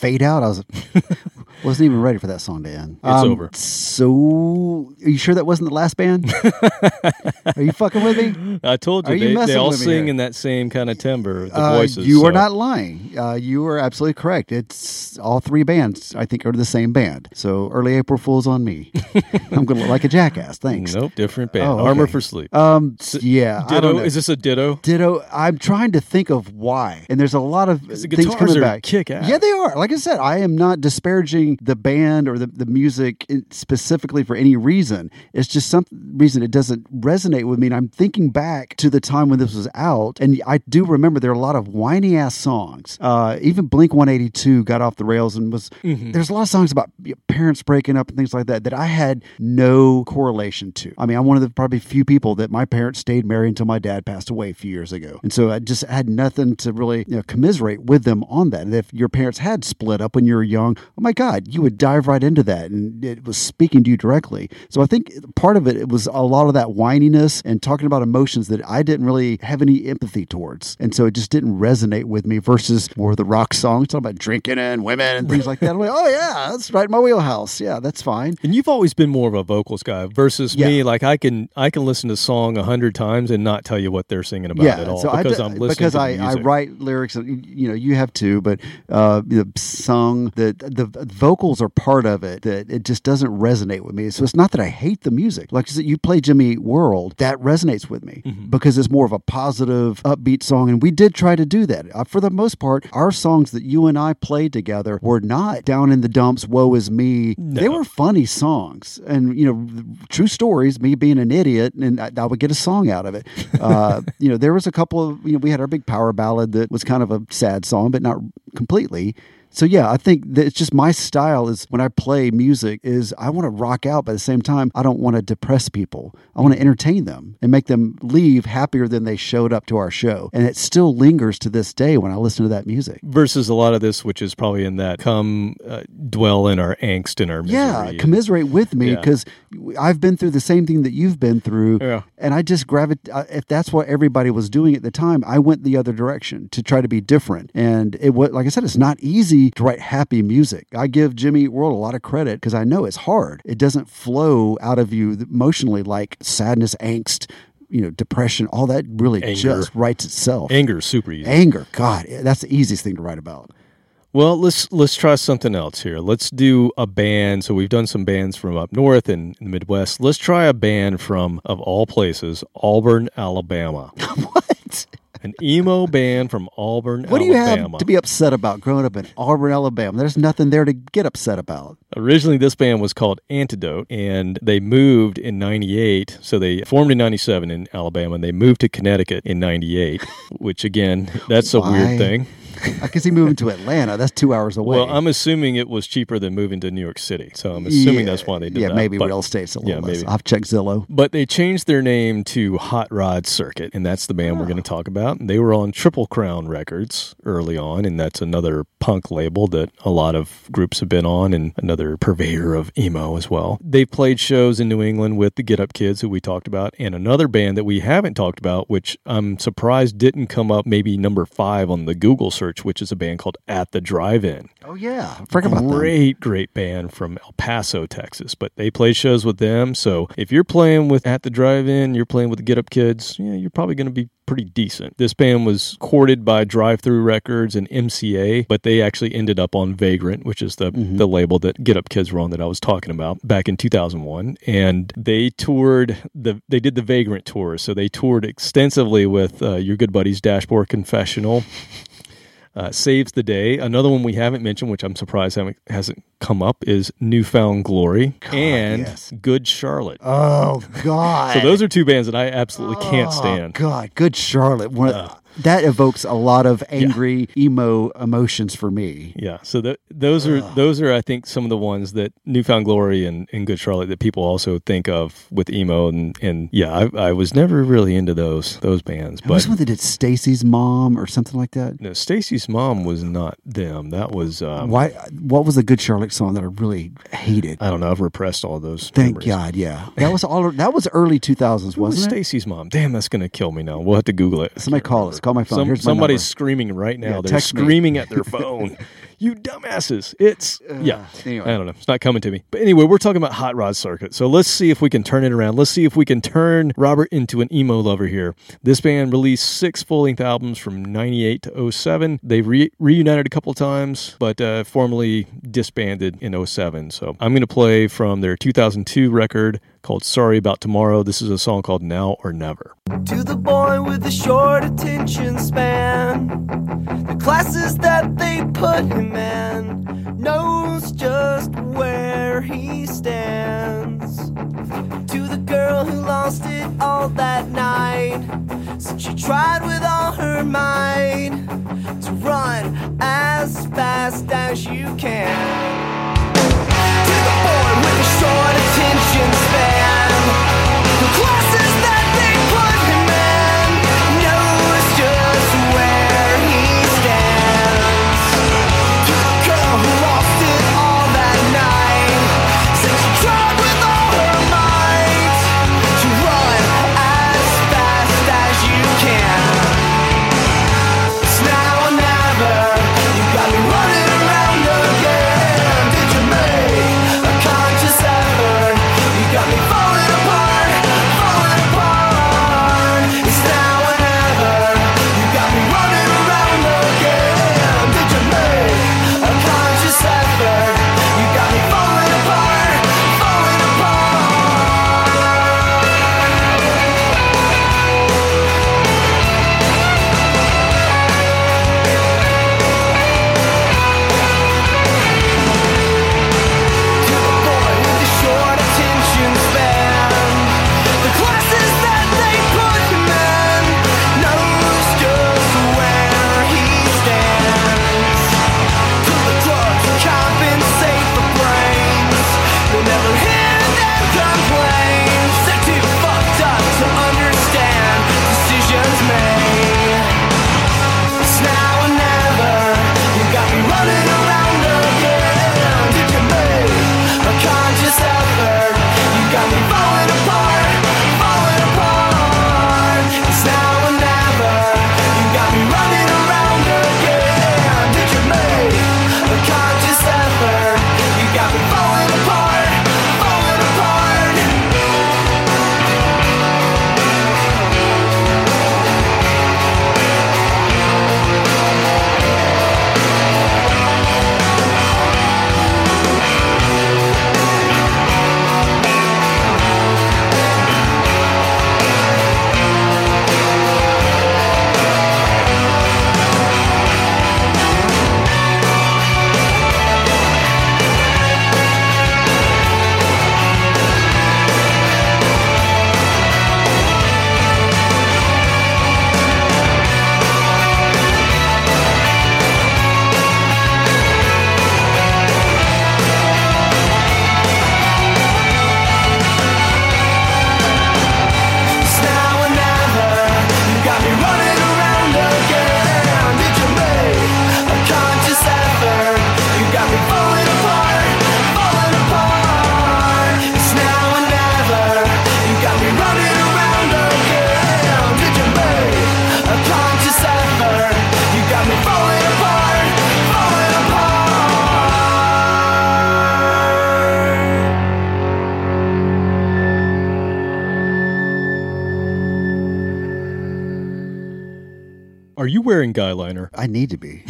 Speaker 3: Fade out? I was wasn't even ready for that song to end.
Speaker 2: It's over.
Speaker 3: So, are you sure that wasn't the last band? are you fucking with me?
Speaker 2: I told you,
Speaker 3: Are you
Speaker 2: they,
Speaker 3: messing
Speaker 2: they all
Speaker 3: with
Speaker 2: sing in that same kind of timbre, the
Speaker 3: Uh,
Speaker 2: voices.
Speaker 3: you are not lying. Uh, you are absolutely correct. It's all three bands. I think are the same band. So early April Fools on me. I'm going to look like a jackass. Thanks.
Speaker 2: Nope, different band.
Speaker 3: Oh,
Speaker 2: Armor for Sleep.
Speaker 3: Um. Yeah. I don't
Speaker 2: ditto. Is this a ditto?
Speaker 3: Ditto. I'm trying to think of why, and there's a lot of things coming back.
Speaker 2: kick-ass.
Speaker 3: Yeah, they are. Like I said, I am not disparaging playing the band or the, the music specifically for any reason. It's just some reason it doesn't resonate with me. And I'm thinking back to the time when this was out, and I do remember there are a lot of whiny ass songs. Uh, even Blink 182 got off the rails and was there's a lot of songs about parents breaking up and things like that that I had no correlation to. I mean, I'm one of the probably few people that my parents stayed married until my dad passed away a few years ago, and so I just had nothing to really you know, commiserate with them on that. And if your parents had split up when you were young, oh my God, you would dive right into that, and it was speaking to you directly. So I think part of it, it was a lot of that whininess and talking about emotions that I didn't really have any empathy towards, and so it just didn't resonate with me. Versus more of the rock songs talking about drinking and women and things like that. I'm like, oh yeah, that's right in my wheelhouse. Yeah, that's fine.
Speaker 2: And you've always been more of a vocals guy versus me. Like I can I can listen to a song a hundred times and not tell you what they're singing about at all
Speaker 3: so I
Speaker 2: because
Speaker 3: d-
Speaker 2: I'm listening
Speaker 3: because
Speaker 2: to the
Speaker 3: I, I write lyrics. and, You know, you have to, but uh, the song, the the vocals are part of it. That it just doesn't resonate with me. So it's not that I hate the music. Like you play Jimmy Eat World, that resonates with me
Speaker 2: Mm-hmm.
Speaker 3: because it's more of a positive, upbeat song, and we did try to do that. Uh, for the most part, our songs that you and I played together were not down in the dumps. Woe is me. They were funny songs, and you know, true stories. Me being an idiot, and I, I would get a song out of it. Uh, you know, there was a couple of you know, we had our big power ballad that was kind of a sad song, but not completely. So yeah, I think that it's just my style is when I play music is I want to rock out, but at the same time I don't want to depress people. I want to entertain them and make them leave happier than they showed up to our show. And it still lingers to this day when I listen to that music.
Speaker 2: versus a lot of this, which is probably in that come uh, dwell in our angst and our misery.
Speaker 3: Yeah, commiserate with me
Speaker 2: Yeah.
Speaker 3: because I've been through the same thing that you've been through,
Speaker 2: Yeah.
Speaker 3: And I just gravitate. uh, If that's what everybody was doing at the time, I went the other direction to try to be different. And it was, like I said, it's not easy to write happy music. I give Jimmy Eat World a lot of credit because I know it's hard. It doesn't flow out of you emotionally like sadness, angst, you know, depression. All that really
Speaker 2: Anger.
Speaker 3: just writes itself.
Speaker 2: Anger super easy.
Speaker 3: Anger, God, that's the easiest thing to write about.
Speaker 2: Well, let's let's try something else here. Let's do a band. So we've done some bands from up north and in the Midwest. Let's try a band from of all places, Auburn, Alabama.
Speaker 3: what?
Speaker 2: An emo band from Auburn,
Speaker 3: What do you have to be upset about growing up in Auburn, Alabama? There's nothing there to get upset about.
Speaker 2: Originally, this band was called Antidote, and they moved in '98. So they formed in '97 in Alabama, and they moved to Connecticut in '98. which, again, that's a
Speaker 3: Why?
Speaker 2: weird thing.
Speaker 3: I can see moving to Atlanta. That's two hours away.
Speaker 2: Well, I'm assuming it was cheaper than moving to New York City. So I'm assuming that's why they did
Speaker 3: yeah,
Speaker 2: that.
Speaker 3: Yeah, maybe
Speaker 2: but-
Speaker 3: real estate's a little
Speaker 2: yeah,
Speaker 3: less.
Speaker 2: maybe.
Speaker 3: I'll have to check Zillow.
Speaker 2: But they changed their name to Hot Rod Circuit, and that's the band we're ah.
Speaker 3: Oh.
Speaker 2: going to talk about. They were on Triple Crown Records early on, and that's another punk label that a lot of groups have been on, and another purveyor of emo as well. They've played shows in New England with the Get Up Kids, who we talked about, and another band that we haven't talked about, which I'm surprised didn't come up maybe number five on the Google search, which is a band called At the Drive-In
Speaker 3: Oh yeah, I forgot about
Speaker 2: great, great band from El Paso, Texas. But they play shows with them. So if you're playing with at the drive-in, you're playing with the Get Up Kids. Yeah, you're probably going to be pretty decent. This band was courted by Drive-Thru Records and MCA, but they actually ended up on Vagrant, which is the the label that Get Up Kids were on that I was talking about back in 2001. And they toured the they did the Vagrant tour, so they toured extensively with uh, your good buddies Dashboard Confessional uh, saves the day. Another one we haven't mentioned, which I'm surprised haven't, hasn't come up, is New Found Glory and
Speaker 3: yes.
Speaker 2: Good Charlotte.
Speaker 3: Oh God.
Speaker 2: so those are two bands that I absolutely can't
Speaker 3: Oh,
Speaker 2: stand.
Speaker 3: God, good Charlotte. One of- that evokes a lot of angry emo emotions for me.
Speaker 2: Yeah, so th- those are those are I think some of the ones that New Found Glory and, and Good Charlotte that people also think of with emo and and yeah I, I was never really into those those bands
Speaker 3: Who was
Speaker 2: but
Speaker 3: one that did Stacy's mom or something like that?
Speaker 2: no, Stacy's mom was not them that was um,
Speaker 3: Why? What was the good Charlotte song that I really hated?
Speaker 2: I don't know I've repressed all those
Speaker 3: Thank
Speaker 2: memories.
Speaker 3: God, yeah. That was all. That was early two thousands,
Speaker 2: Who was
Speaker 3: wasn't it?
Speaker 2: Stacy's mom? Damn, that's gonna kill me now. We'll have to Google it.
Speaker 3: Somebody call us. Call my phone.
Speaker 2: Some-
Speaker 3: Here's my
Speaker 2: somebody's
Speaker 3: number.
Speaker 2: screaming right now.
Speaker 3: Yeah,
Speaker 2: They're
Speaker 3: me.
Speaker 2: screaming at their phone. you dumbasses! It's yeah.
Speaker 3: anyway.
Speaker 2: I don't know. It's not coming to me. But anyway, we're talking about Hot Rod Circuit. So let's see if we can turn it around. Let's see if we can turn Robert into an emo lover here. This band released six full length albums from '98 to 07. They re- reunited a couple times, but uh, formally disbanded in 07. So I'm going to play from their 2002 record called Sorry About Tomorrow. This is a song called Now or Never.
Speaker 6: To the boy with the short attention span, the classes that they put him in knows just where he stands. To the girl who lost it all that night, said she tried with all her might to run as fast as you can. To the boy with the short attention span,
Speaker 2: wearing guy liner?
Speaker 3: I need to be.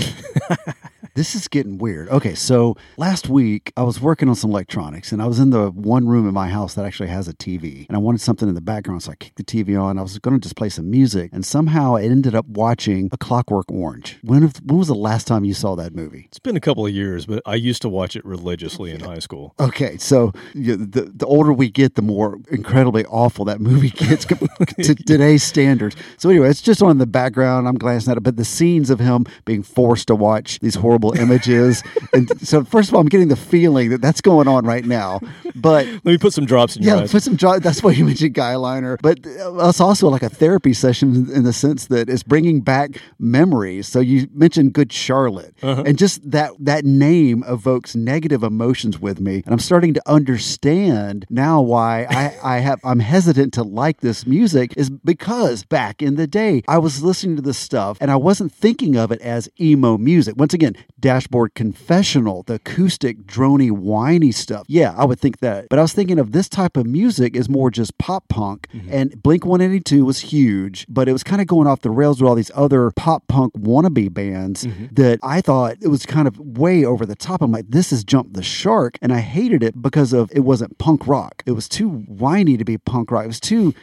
Speaker 3: This is getting weird. Okay, so last week I was working on some electronics and I was in the one room in my house that actually has a TV and I wanted something in the background, so I kicked the TV on. I was going to just play some music and somehow I ended up watching A Clockwork Orange. When, when was the last time you saw that movie?
Speaker 2: It's been a couple of years, but I used to watch it religiously in high school.
Speaker 3: Okay, so the the older we get, the more incredibly awful that movie gets to today's standards. So anyway, it's just on the background. I'm glancing at it, but the scenes of him being forced to watch these horrible images, and so first of all, I'm getting the feeling that that's going on right now. But
Speaker 2: Let me put some drops in your
Speaker 3: yeah, put some drops. That's why you mentioned guy liner, but it's also like a therapy session in the sense that it's bringing back memories. So you mentioned Good Charlotte, uh-huh. and just that that name evokes negative emotions with me, and I'm starting to understand now why I, I have I'm hesitant to like this music is because back in the day I was listening to this stuff and I wasn't thinking of it as emo music. Once again, Dashboard Confessional, the acoustic, drony, whiny stuff. Yeah, I would think that. But I was thinking of this type of music is more just pop punk. Mm-hmm. And Blink 182 was huge, but it was kind of going off the rails with all these other pop punk wannabe bands mm-hmm. that I thought it was kind of way over the top. I'm like, this has jumped the shark. And I hated it because of it wasn't punk rock. It was too whiny to be punk rock. It was too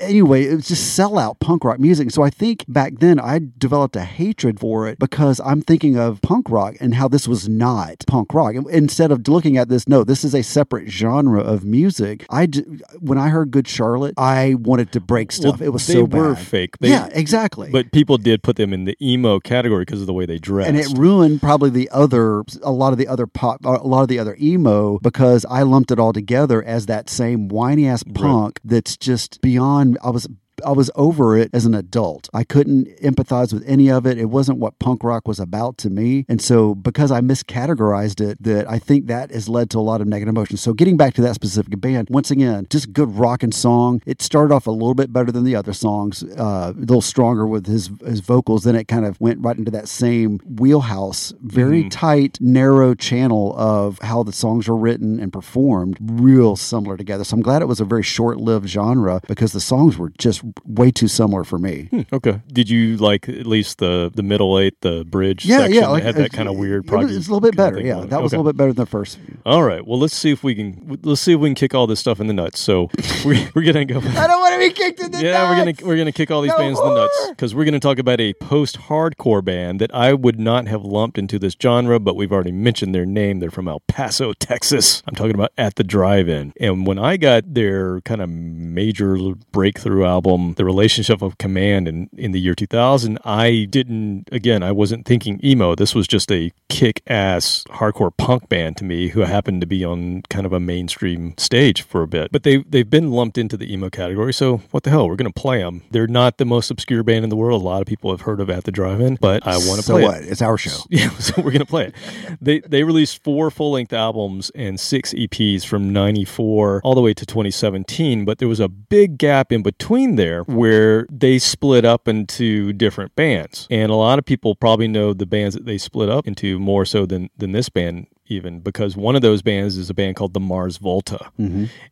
Speaker 3: anyway, it was just sellout punk rock music. So I think back then I developed a hatred for it because I'm thinking of punk rock and how this was not punk rock. Instead of looking at this, no, this is a separate genre of music. I d- when I heard Good Charlotte, I wanted to break stuff. it was
Speaker 2: they
Speaker 3: so
Speaker 2: were
Speaker 3: bad.
Speaker 2: fake. They-
Speaker 3: yeah, exactly.
Speaker 2: But people did put them in the emo category because of the way they dressed.
Speaker 3: and it ruined probably the other a lot of the other pop a lot of the other emo because I lumped it all together as that same whiny ass punk that's just beyond I was I was over it as an adult. I couldn't empathize with any of it. It wasn't what punk rock was about to me. And so because I miscategorized it, that I think that has led to a lot of negative emotions. So getting back to that specific band, once again, just good rocking song. It started off a little bit better than the other songs, uh, a little stronger with his his vocals. Then it kind of went right into that same wheelhouse, very tight, narrow channel of how the songs are written and performed, real similar together. So I'm glad it was a very short lived genre because the songs were just way too similar for me.
Speaker 2: Hmm, okay. Did you like at least the the middle eight, the bridge?
Speaker 3: Yeah,
Speaker 2: section
Speaker 3: yeah,
Speaker 2: that
Speaker 3: like
Speaker 2: had uh, that
Speaker 3: it-
Speaker 2: kind of weird.
Speaker 3: Was, it's a little bit better. Yeah, that was
Speaker 2: Okay.
Speaker 3: a little bit better than the first.
Speaker 2: All right. Well, let's see if we can. Let's see if we can kick all this stuff in the nuts. So we're, we're gonna go.
Speaker 3: I don't want to be kicked in the nuts.
Speaker 2: yeah, we're gonna we're gonna kick all these
Speaker 3: No
Speaker 2: bands in the nuts because we're gonna talk about a post-hardcore band that I would not have lumped into this genre, but we've already mentioned their name. They're from El Paso, Texas. I'm talking about At the Drive-In. And when I got their kind of major breakthrough album, The Relationship of Command, in in the year 2000, I didn't. Again, I wasn't thinking emo. This was just a kick-ass hardcore punk band to me who happened to be on kind of a mainstream stage for a bit. But they they've been lumped into the emo category, so what the hell? We're gonna play them. They're not the most obscure band in the world. A lot of people have heard of At the Drive-In, but I want to play.
Speaker 3: So
Speaker 2: play
Speaker 3: what?
Speaker 2: it.
Speaker 3: It's our show.
Speaker 2: Yeah, so we're gonna play it. They they released four full length albums and six EPs from '94 all the way to 2017, but there was a big gap in between there where they split up into different bands, and a lot of people probably know the bands that they split up into more so than than this band even because one of those bands is a band called the Mars Volta,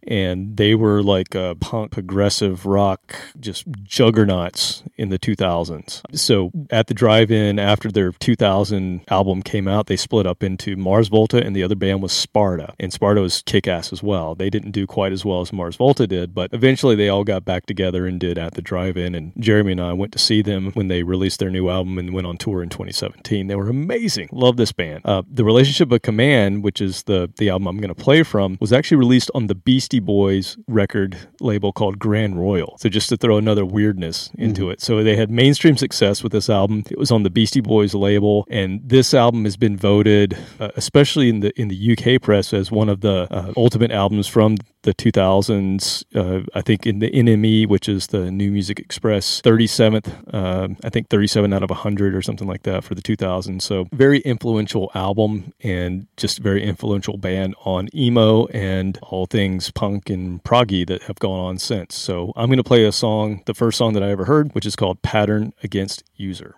Speaker 2: and they were like a punk progressive rock just juggernauts in the 2000s. So at the drive-in after their 2000 album came out, they split up into Mars Volta and the other band was Sparta, and Sparta was kick-ass as well. They didn't do quite as well as Mars Volta did, but eventually they all got back together and did at the drive-in. And Jeremy and I went to see them when they released their new album and went on tour in 2017. They were amazing. Love this band. Uh, the Relationship of Command, which is the the album I'm going to play from, was actually released on the Beastie Boys record label called Grand Royal. So just to throw another weirdness into it. So they had mainstream success with this album. It was on the Beastie Boys label, and this album has been voted, uh, especially in the in the UK press, as one of the uh, ultimate albums from the 2000s. Uh, I think in the NME, which is the New Music Express, 37th. Um, I think 37 out of 100 or something like that for the 2000s. So very influential album and just very influential band on emo and all things punk and proggy that have gone on since. So I'm going to play a song, the first song that I ever heard, which is called Pattern Against User.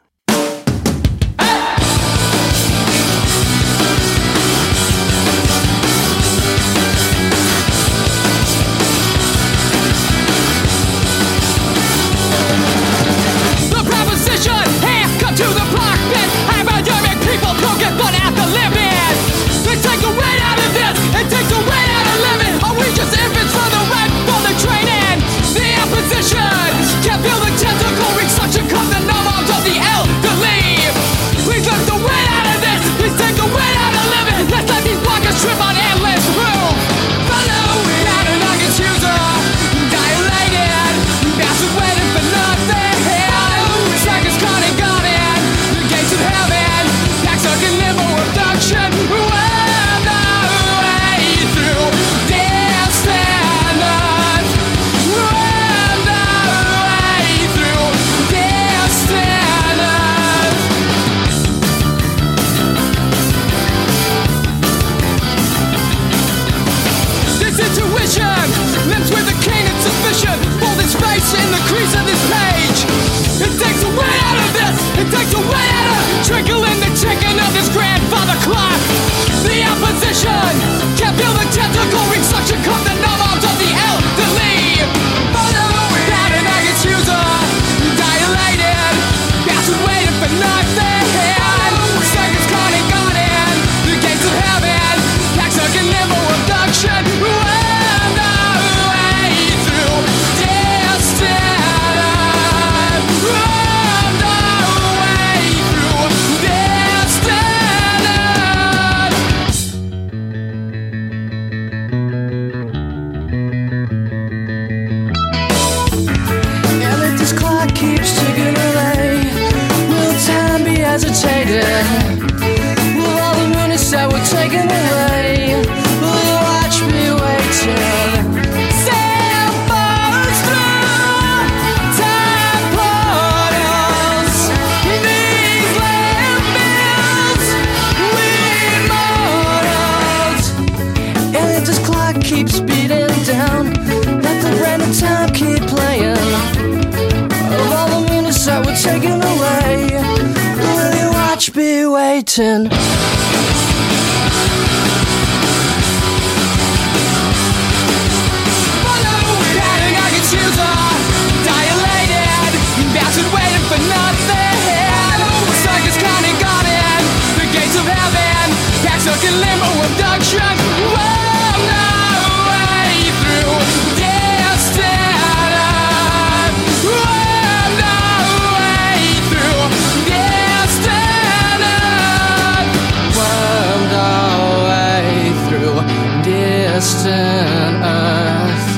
Speaker 6: Distant earth.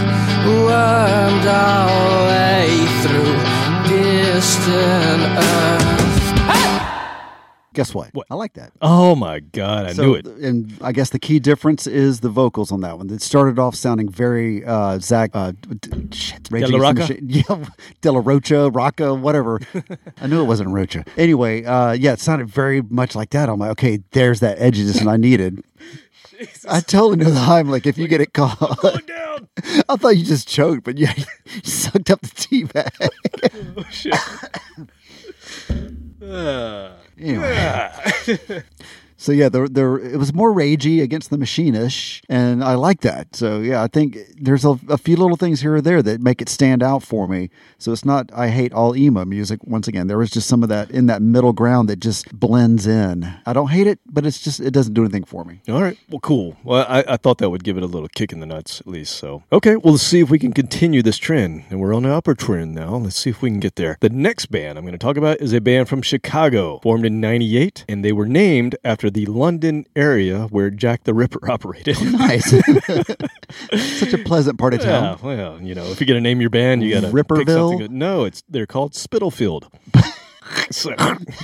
Speaker 6: Wormed our way through. Hey!
Speaker 3: Guess what?
Speaker 2: What?
Speaker 3: I like that.
Speaker 2: Oh my god, I
Speaker 3: So,
Speaker 2: knew it.
Speaker 3: And I guess the key difference is the vocals on that one. It started off sounding very uh, Zack. Uh, d- shit, Rage
Speaker 2: De La
Speaker 3: Yeah, De La Rocha, Rocca, whatever. I knew it wasn't Rocha. Anyway, uh, yeah, it sounded very much like that. I'm like, okay, there's that edginess and I needed. I totally know the like, if you get it caught.
Speaker 2: down.
Speaker 3: I thought you just choked, but yeah, you sucked up the tea bag.
Speaker 2: Oh shit. Ah.
Speaker 3: Anyway. so yeah, there, there, it was more ragey against the machinish, and I like that. So yeah, I think there's a, a few little things here or there that make it stand out for me. So it's not I hate all emo music. Once again, there was just some of that in that middle ground that just blends in. I don't hate it, but it's just it doesn't do anything for me.
Speaker 2: All right. Well, cool. Well, I, I thought that would give it a little kick in the nuts, at least. So, okay. Well, let's see if we can continue this trend. And we're on the upper trend now. Let's see if we can get there. The next band I'm going to talk about is a band from Chicago, formed in 98, and they were named after the London area where Jack the Ripper operated.
Speaker 3: Nice, such a pleasant part of
Speaker 2: Yeah,
Speaker 3: town.
Speaker 2: well, you know, if you're gonna name your band, you gotta pick
Speaker 3: Ripperville?
Speaker 2: something good. No, it's they're called Spitalfield. So,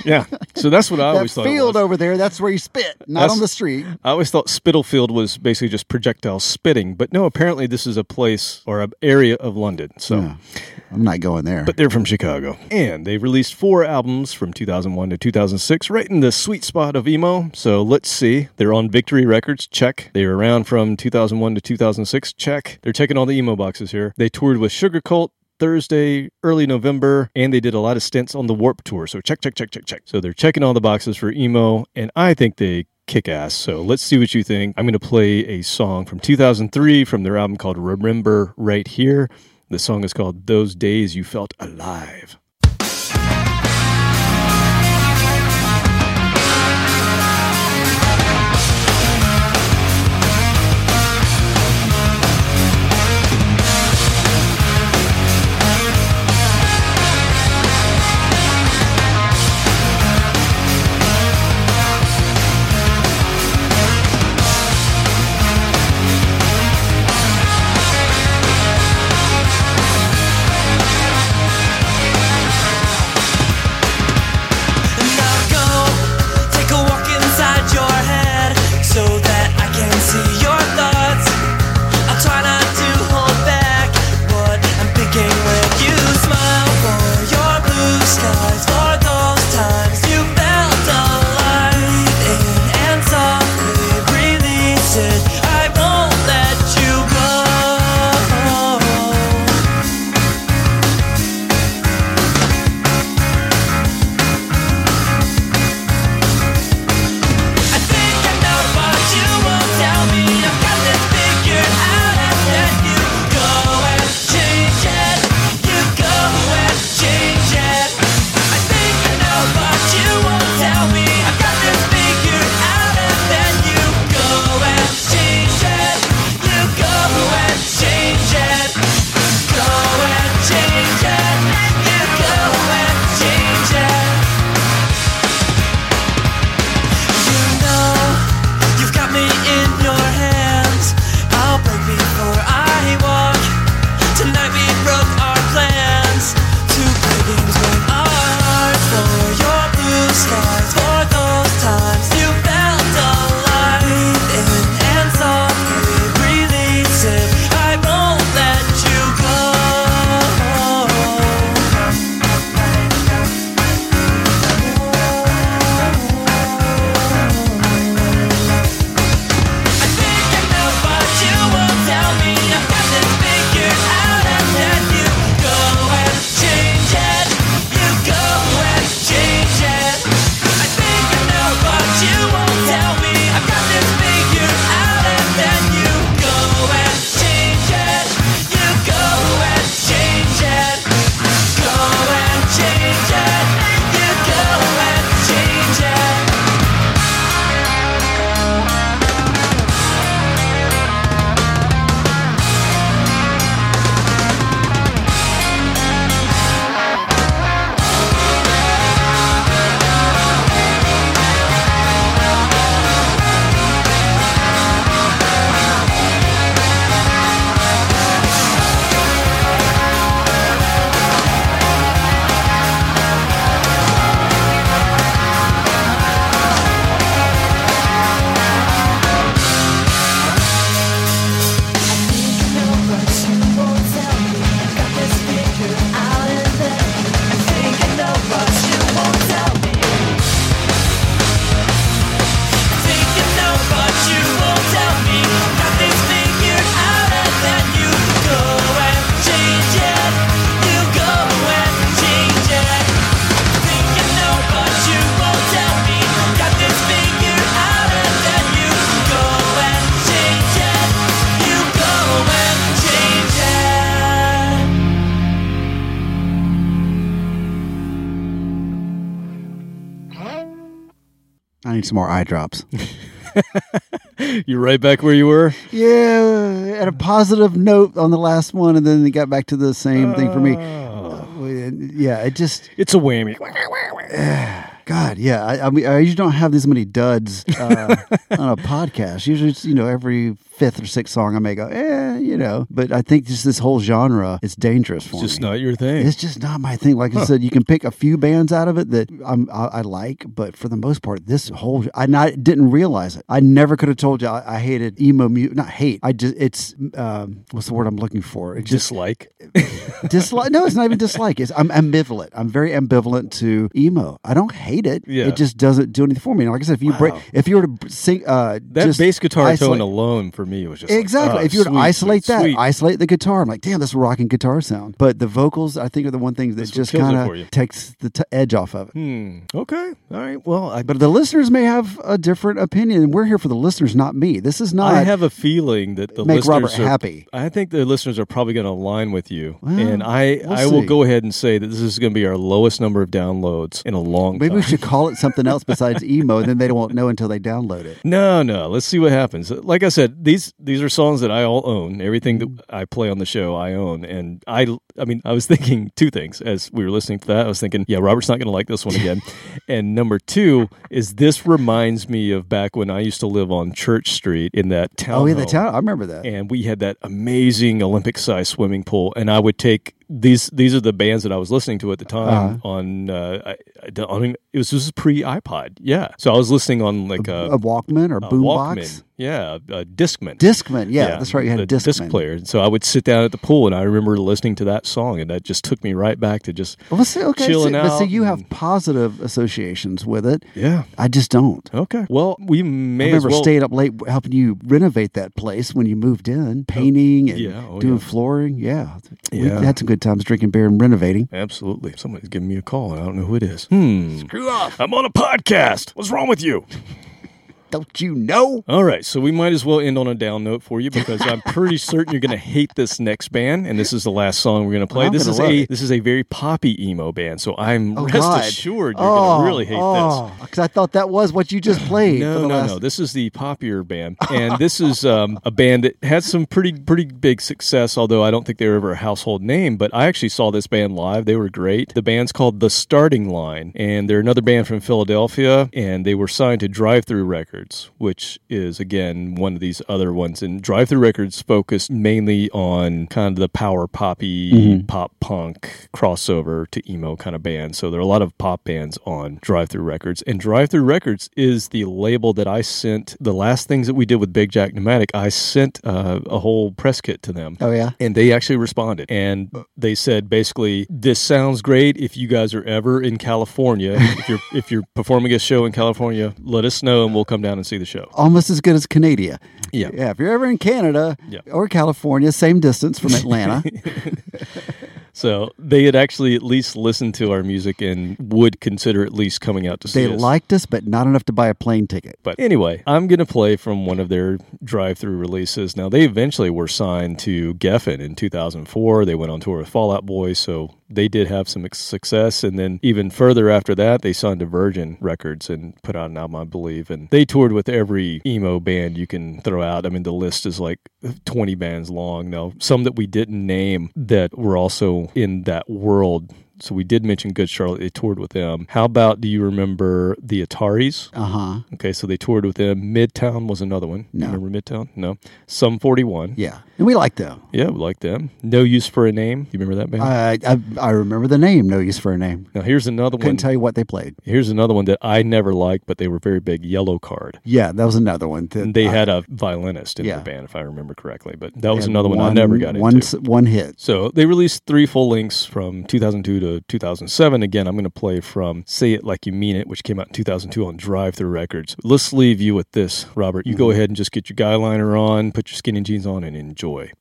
Speaker 2: yeah, so that's what I
Speaker 3: That
Speaker 2: always thought.
Speaker 3: field over there, that's where you spit, not
Speaker 2: That's-
Speaker 3: on the street.
Speaker 2: I always thought Spitalfield was basically just projectile spitting, but no, apparently this is a place or an area of London. So,
Speaker 3: Yeah. I'm not going there.
Speaker 2: but they're from Chicago, and they released four albums from 2001 to 2006, right in the sweet spot of emo. So let's see. They're on Victory Records. Check. They were around from 2001 to 2006. Check. They're checking all the emo boxes here. They toured with Sugarcult. Thursday, early November, and they did a lot of stints on the Warped Tour. So check, check, check, check, check. So they're checking all the boxes for emo, and I think they kick ass. So let's see what you think. I'm going to play a song from 2003 from their album called Remember Right Here. The song is called Those Days You Felt Alive.
Speaker 3: Need some more eye drops.
Speaker 2: You're right back where you were.
Speaker 3: Yeah, at a positive note on the last one, and then they got back to the same thing for me. Uh, yeah, it just
Speaker 2: It's a whammy.
Speaker 3: God, yeah. I, I mean, I usually don't have this many duds uh, on a podcast. Usually, it's, you know, every fifth or sixth song I may go, eh, you know. But I think just this whole genre is dangerous for me.
Speaker 2: It's just not your thing.
Speaker 3: It's just not my thing. Like I said, you can pick a few bands out of it that I'm, I, I like, but for the most part, this whole I not didn't realize it. I never could have told you I, I hated emo music. Not hate. I just it's um, what's the word I'm looking for? It just
Speaker 2: Dislike.
Speaker 3: dislike. No, it's not even dislike. It's I'm ambivalent. I'm very ambivalent to emo. I don't hate it.
Speaker 2: Yeah.
Speaker 3: It just doesn't do anything for me. Like I said, if you break, if you were to sing, uh,
Speaker 2: That bass guitar
Speaker 3: isolate-
Speaker 2: tone alone for me it was just like,
Speaker 3: Exactly.
Speaker 2: oh,
Speaker 3: if you were to isolate
Speaker 2: sweet,
Speaker 3: that,
Speaker 2: sweet.
Speaker 3: isolate the guitar, I'm like, damn, that's a rocking guitar sound. But the vocals, I think, are the one thing that
Speaker 2: That's
Speaker 3: just kind of takes the t- edge off of it.
Speaker 2: Hmm. Okay. All right. Well, I,
Speaker 3: But the listeners may have a different opinion, and we're here for the listeners, not me. This is not.
Speaker 2: I have a feeling that the
Speaker 3: Make
Speaker 2: listeners
Speaker 3: Robert
Speaker 2: are,
Speaker 3: happy.
Speaker 2: I think the listeners are probably going to align with you,
Speaker 3: Well,
Speaker 2: and I
Speaker 3: we'll
Speaker 2: I will
Speaker 3: see.
Speaker 2: go ahead and say that this is going to be our lowest number of downloads in a long
Speaker 3: Maybe
Speaker 2: time.
Speaker 3: we should call it something else besides emo, and then they won't know until they download it.
Speaker 2: No, no. Let's see what happens. Like I said, these these are songs that I all own. Everything that I play on the show, I own. And I, I mean, I was thinking two things as we were listening to that. I was thinking, yeah, Robert's not going to like this one again. and number two is this reminds me of back when I used to live on Church Street in that town.
Speaker 3: Oh, yeah, the town. I remember that.
Speaker 2: and we had that amazing Olympic sized swimming pool. And I would take these these are the bands that I was listening to at the time
Speaker 3: Uh-huh.
Speaker 2: on uh, I, I I don't it was this was pre iPod, yeah. So I was listening on like a,
Speaker 3: a Walkman or boombox.
Speaker 2: Walkman, yeah, a, Discman.
Speaker 3: Discman. Yeah, that's right. You had a Discman.
Speaker 2: disc player. So I would sit down at the pool, and I remember listening to that song, and that just took me right back to just
Speaker 3: Well, see, okay,
Speaker 2: chilling
Speaker 3: see, but see,
Speaker 2: out
Speaker 3: you have positive associations with it.
Speaker 2: yeah.
Speaker 3: I just don't.
Speaker 2: Okay. Well, we
Speaker 3: I remember
Speaker 2: as well.
Speaker 3: staying up late helping you renovate that place when you moved in, painting and
Speaker 2: yeah, oh,
Speaker 3: doing
Speaker 2: yeah.
Speaker 3: flooring. Yeah, we had some good times drinking beer and renovating.
Speaker 2: Absolutely. Somebody's giving me a call, and I don't know who it is. Hmm. Screw off. I'm on a podcast. What's wrong with you?
Speaker 3: Don't you know?
Speaker 2: All right, so we might as well end on a down note for you because I'm pretty certain you're going to hate this next band, and this is the last song we're going to play.
Speaker 3: I'm
Speaker 2: this is a
Speaker 3: it.
Speaker 2: this is a very poppy emo band, so I'm
Speaker 3: Oh
Speaker 2: rest
Speaker 3: God!
Speaker 2: assured you're
Speaker 3: oh,
Speaker 2: going to really hate this.
Speaker 3: Because I thought that was what you just played.
Speaker 2: No, no,
Speaker 3: last...
Speaker 2: no. This is the poppier band, and this is um, a band that had some pretty, pretty big success. Although I don't think they were ever a household name, but I actually saw this band live. They were great. The band's called The Starting Line, and they're another band from Philadelphia, and they were signed to Drive-Thru Records, which is again one of these other ones. And Drive-Thru Records focused mainly on kind of the power poppy, pop punk crossover to emo kind of band. So there are a lot of pop bands on Drive-Thru Records, and Drive-Thru Records is the label that I sent the last things that we did with Big Jack Pneumatic. I sent uh, a whole press kit to them.
Speaker 3: Oh yeah.
Speaker 2: And they actually responded. And they said basically, this sounds great if you guys are ever in California. if you're if you're performing a show in California, let us know and we'll come down and see the show.
Speaker 3: Almost as good as Canada.
Speaker 2: Yeah.
Speaker 3: Yeah. If you're ever in Canada
Speaker 2: Yeah.
Speaker 3: or California, same distance from Atlanta.
Speaker 2: So they had actually at least listened to our music and would consider at least coming out to see
Speaker 3: they
Speaker 2: us.
Speaker 3: liked us, but not enough to buy a plane ticket.
Speaker 2: But anyway, I'm going to play from one of their Drive-Thru releases. Now, they eventually were signed to Geffen in 2004. They went on tour with Fall Out Boy, so they did have some success. And then even further after that, they signed to Virgin Records and put out an album, I believe. And they toured with every emo band you can throw out. I mean, the list is like 20 bands long. Now, some that we didn't name that were also in that world. So we did mention Good Charlotte. They toured with them. How about do you remember the Ataris?
Speaker 3: Uh huh.
Speaker 2: Okay, so they toured with them. Midtown was another one.
Speaker 3: No.
Speaker 2: Remember Midtown? No. Sum 41.
Speaker 3: Yeah. And we liked them.
Speaker 2: Yeah, we like them. No Use for a Name. You remember that band?
Speaker 3: I, I I remember the name. No use for a name.
Speaker 2: now, here's another one.
Speaker 3: Couldn't tell you what they played.
Speaker 2: Here's another one that I never liked, but they were very big. Yellowcard.
Speaker 3: Yeah, that was another one. that
Speaker 2: they
Speaker 3: I-
Speaker 2: had a violinist in
Speaker 3: Yeah.
Speaker 2: the band, if I remember correctly. But that was another one, I
Speaker 3: one-
Speaker 2: never got
Speaker 3: one,
Speaker 2: into.
Speaker 3: s- One hit.
Speaker 2: So they released three full lengths from 2002 to 2007. Again, I'm going to play from Say It Like You Mean It, which came out in 2002 on Drive-Thru Records. Let's leave you with this, Robert. You go mm-hmm. ahead and just get your guy liner on, put your skinny jeans on, and enjoy.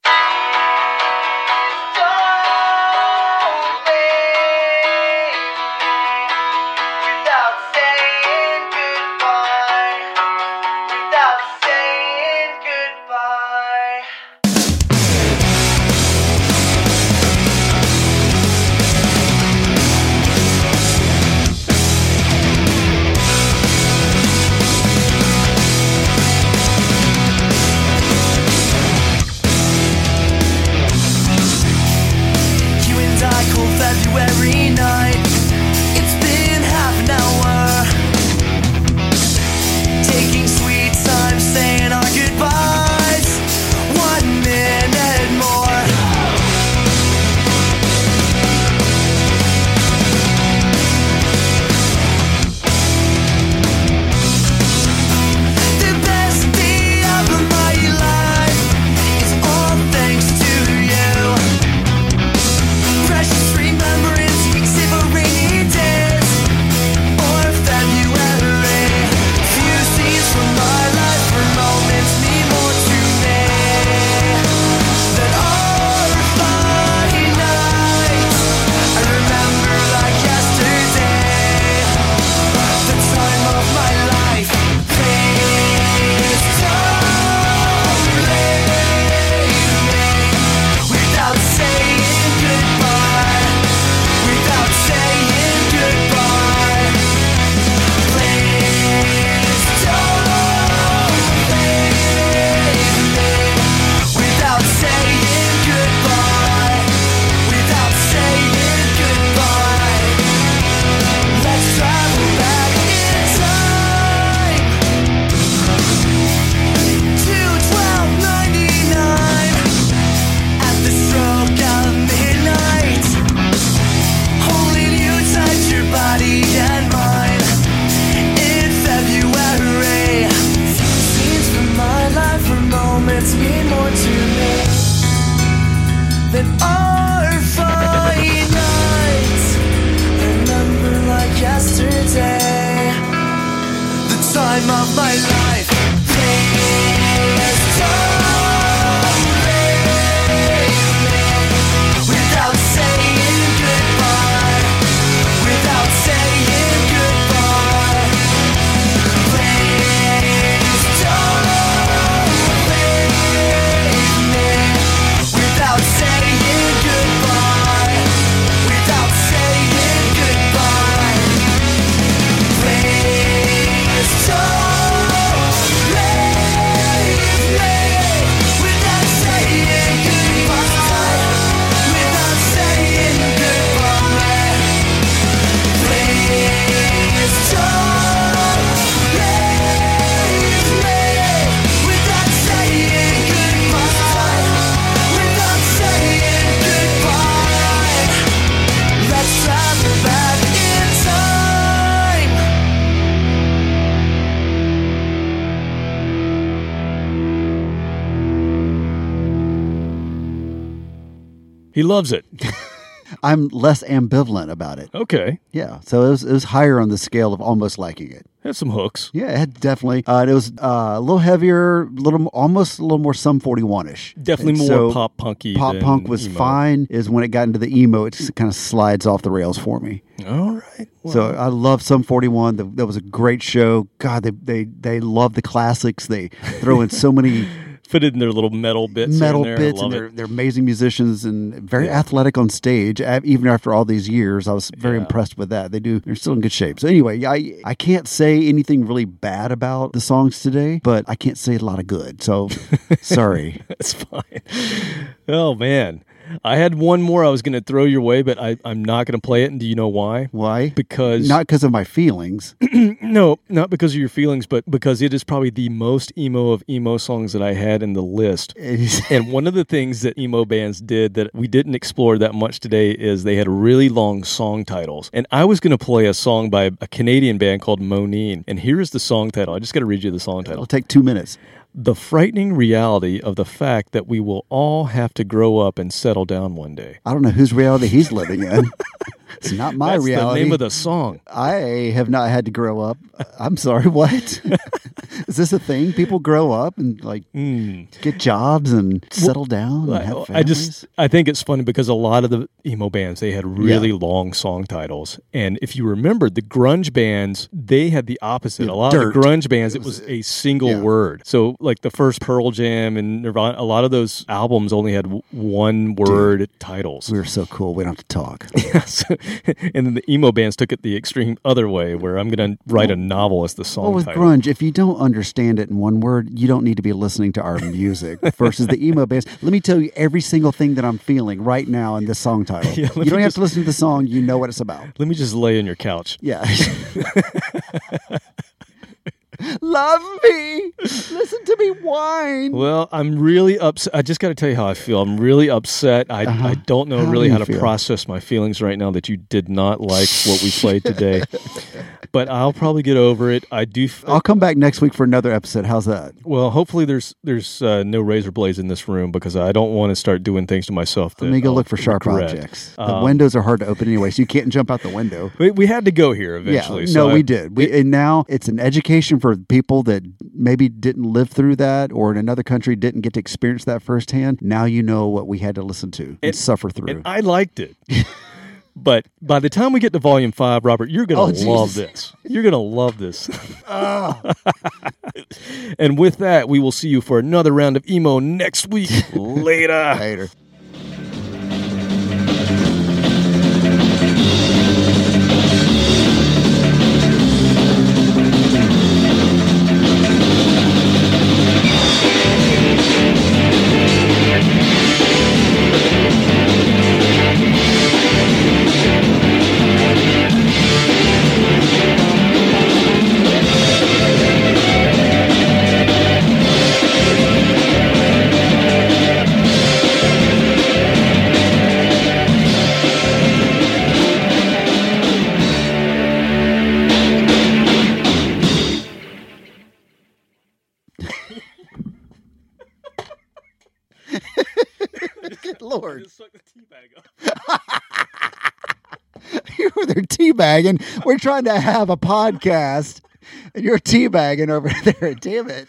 Speaker 2: He loves it.
Speaker 3: I'm less ambivalent about it.
Speaker 2: Okay.
Speaker 3: Yeah, so it was it was higher on the scale of almost liking it.
Speaker 2: Had some hooks.
Speaker 3: Yeah, it had definitely. Uh, it was uh, a little heavier, a little almost a little more Sum 41 ish.
Speaker 2: Definitely more pop punky
Speaker 3: Pop punk was
Speaker 2: emo.
Speaker 3: fine. Is when it got into the emo, it kind of slides off the rails for me.
Speaker 2: All right.
Speaker 3: so I love Sum 41. The, that was a great show. God, they they they love the classics. They throw in so many
Speaker 2: Fit in their little metal bits.
Speaker 3: metal
Speaker 2: and there.
Speaker 3: Bits, and they're,
Speaker 2: it.
Speaker 3: they're amazing musicians and very
Speaker 2: Yeah.
Speaker 3: athletic on stage. Even after all these years, I was very
Speaker 2: Yeah.
Speaker 3: impressed with that. They do. They're still in good shape. So anyway, I I can't say anything really bad about the songs today, but I can't say a lot of good. So sorry.
Speaker 2: it's fine. Oh man, I had one more I was going to throw your way, but I, I'm not going to play it. And do you know why?
Speaker 3: Why?
Speaker 2: Because
Speaker 3: Not because of my feelings.
Speaker 2: no, not because of your feelings, but because it is probably the most emo of emo songs that I had in the list. And one of the things that emo bands did that we didn't explore that much today is they had really long song titles. And I was going to play a song by a Canadian band called Moneen. And here is the song title. I just got to read you the song title.
Speaker 3: It'll take two minutes.
Speaker 2: The frightening reality of the fact that we will all have to grow up and settle down one day.
Speaker 3: I don't know whose reality he's living in. it's not my
Speaker 2: That's
Speaker 3: reality.
Speaker 2: the name of the song.
Speaker 3: I have not had to grow up. I'm sorry. What is this a thing? People grow up and like hmm. get jobs and settle down and have
Speaker 2: I. I just I think it's funny because a lot of the emo bands they had really long song titles, and if you remember the grunge bands, they had the opposite. A lot
Speaker 3: Dirt.
Speaker 2: of the grunge bands, it was a single
Speaker 3: yeah.
Speaker 2: word. So like the first Pearl Jam and Nirvana, a lot of those albums only had one word titles.
Speaker 3: we're so cool. We don't have to talk.
Speaker 2: Yes. and then the emo bands took it the extreme other way, where I'm going to write a novel as the song
Speaker 3: Well, with
Speaker 2: title.
Speaker 3: grunge, if you don't understand it in one word, you don't need to be listening to our music. Versus the emo bands, let me tell you every single thing that I'm feeling right now in this song title.
Speaker 2: Yeah,
Speaker 3: you don't have to listen to the song; you know what it's about.
Speaker 2: Let me just lay on your couch.
Speaker 3: Yeah. Love me. Listen to me whine.
Speaker 2: Well, I'm really upset. I just got to tell you how I feel. I'm really upset. I, I don't know
Speaker 3: Uh-huh. How
Speaker 2: really
Speaker 3: do
Speaker 2: how to
Speaker 3: feel?
Speaker 2: process my feelings right now that you did not like what we played today. but I'll probably get over it. I do. F-
Speaker 3: I'll come back next week for another episode. How's that?
Speaker 2: well, hopefully there's there's uh, no razor blades in this room because I don't want to start doing things to myself. That
Speaker 3: Let me go
Speaker 2: I'll
Speaker 3: look for sharp
Speaker 2: regret.
Speaker 3: objects. The
Speaker 2: Um,
Speaker 3: windows are hard to open anyway, so you can't jump out the window.
Speaker 2: We, we had to go here eventually.
Speaker 3: yeah,
Speaker 2: so
Speaker 3: no,
Speaker 2: I-
Speaker 3: we did. We and now it's an education for people that maybe didn't live through that, or in another country didn't get to experience that firsthand. Now you know what we had to listen to and,
Speaker 2: And-
Speaker 3: suffer through.
Speaker 2: And I liked it. But by the time we get to volume five, Robert, you're
Speaker 3: Oh,
Speaker 2: going to love this. You're going to love this. Ah. and with that, we will see you for another round of emo next week. Later.
Speaker 3: Later. Good Lord. you were there teabagging. We're trying to have a podcast. and you're teabagging over there. Damn it.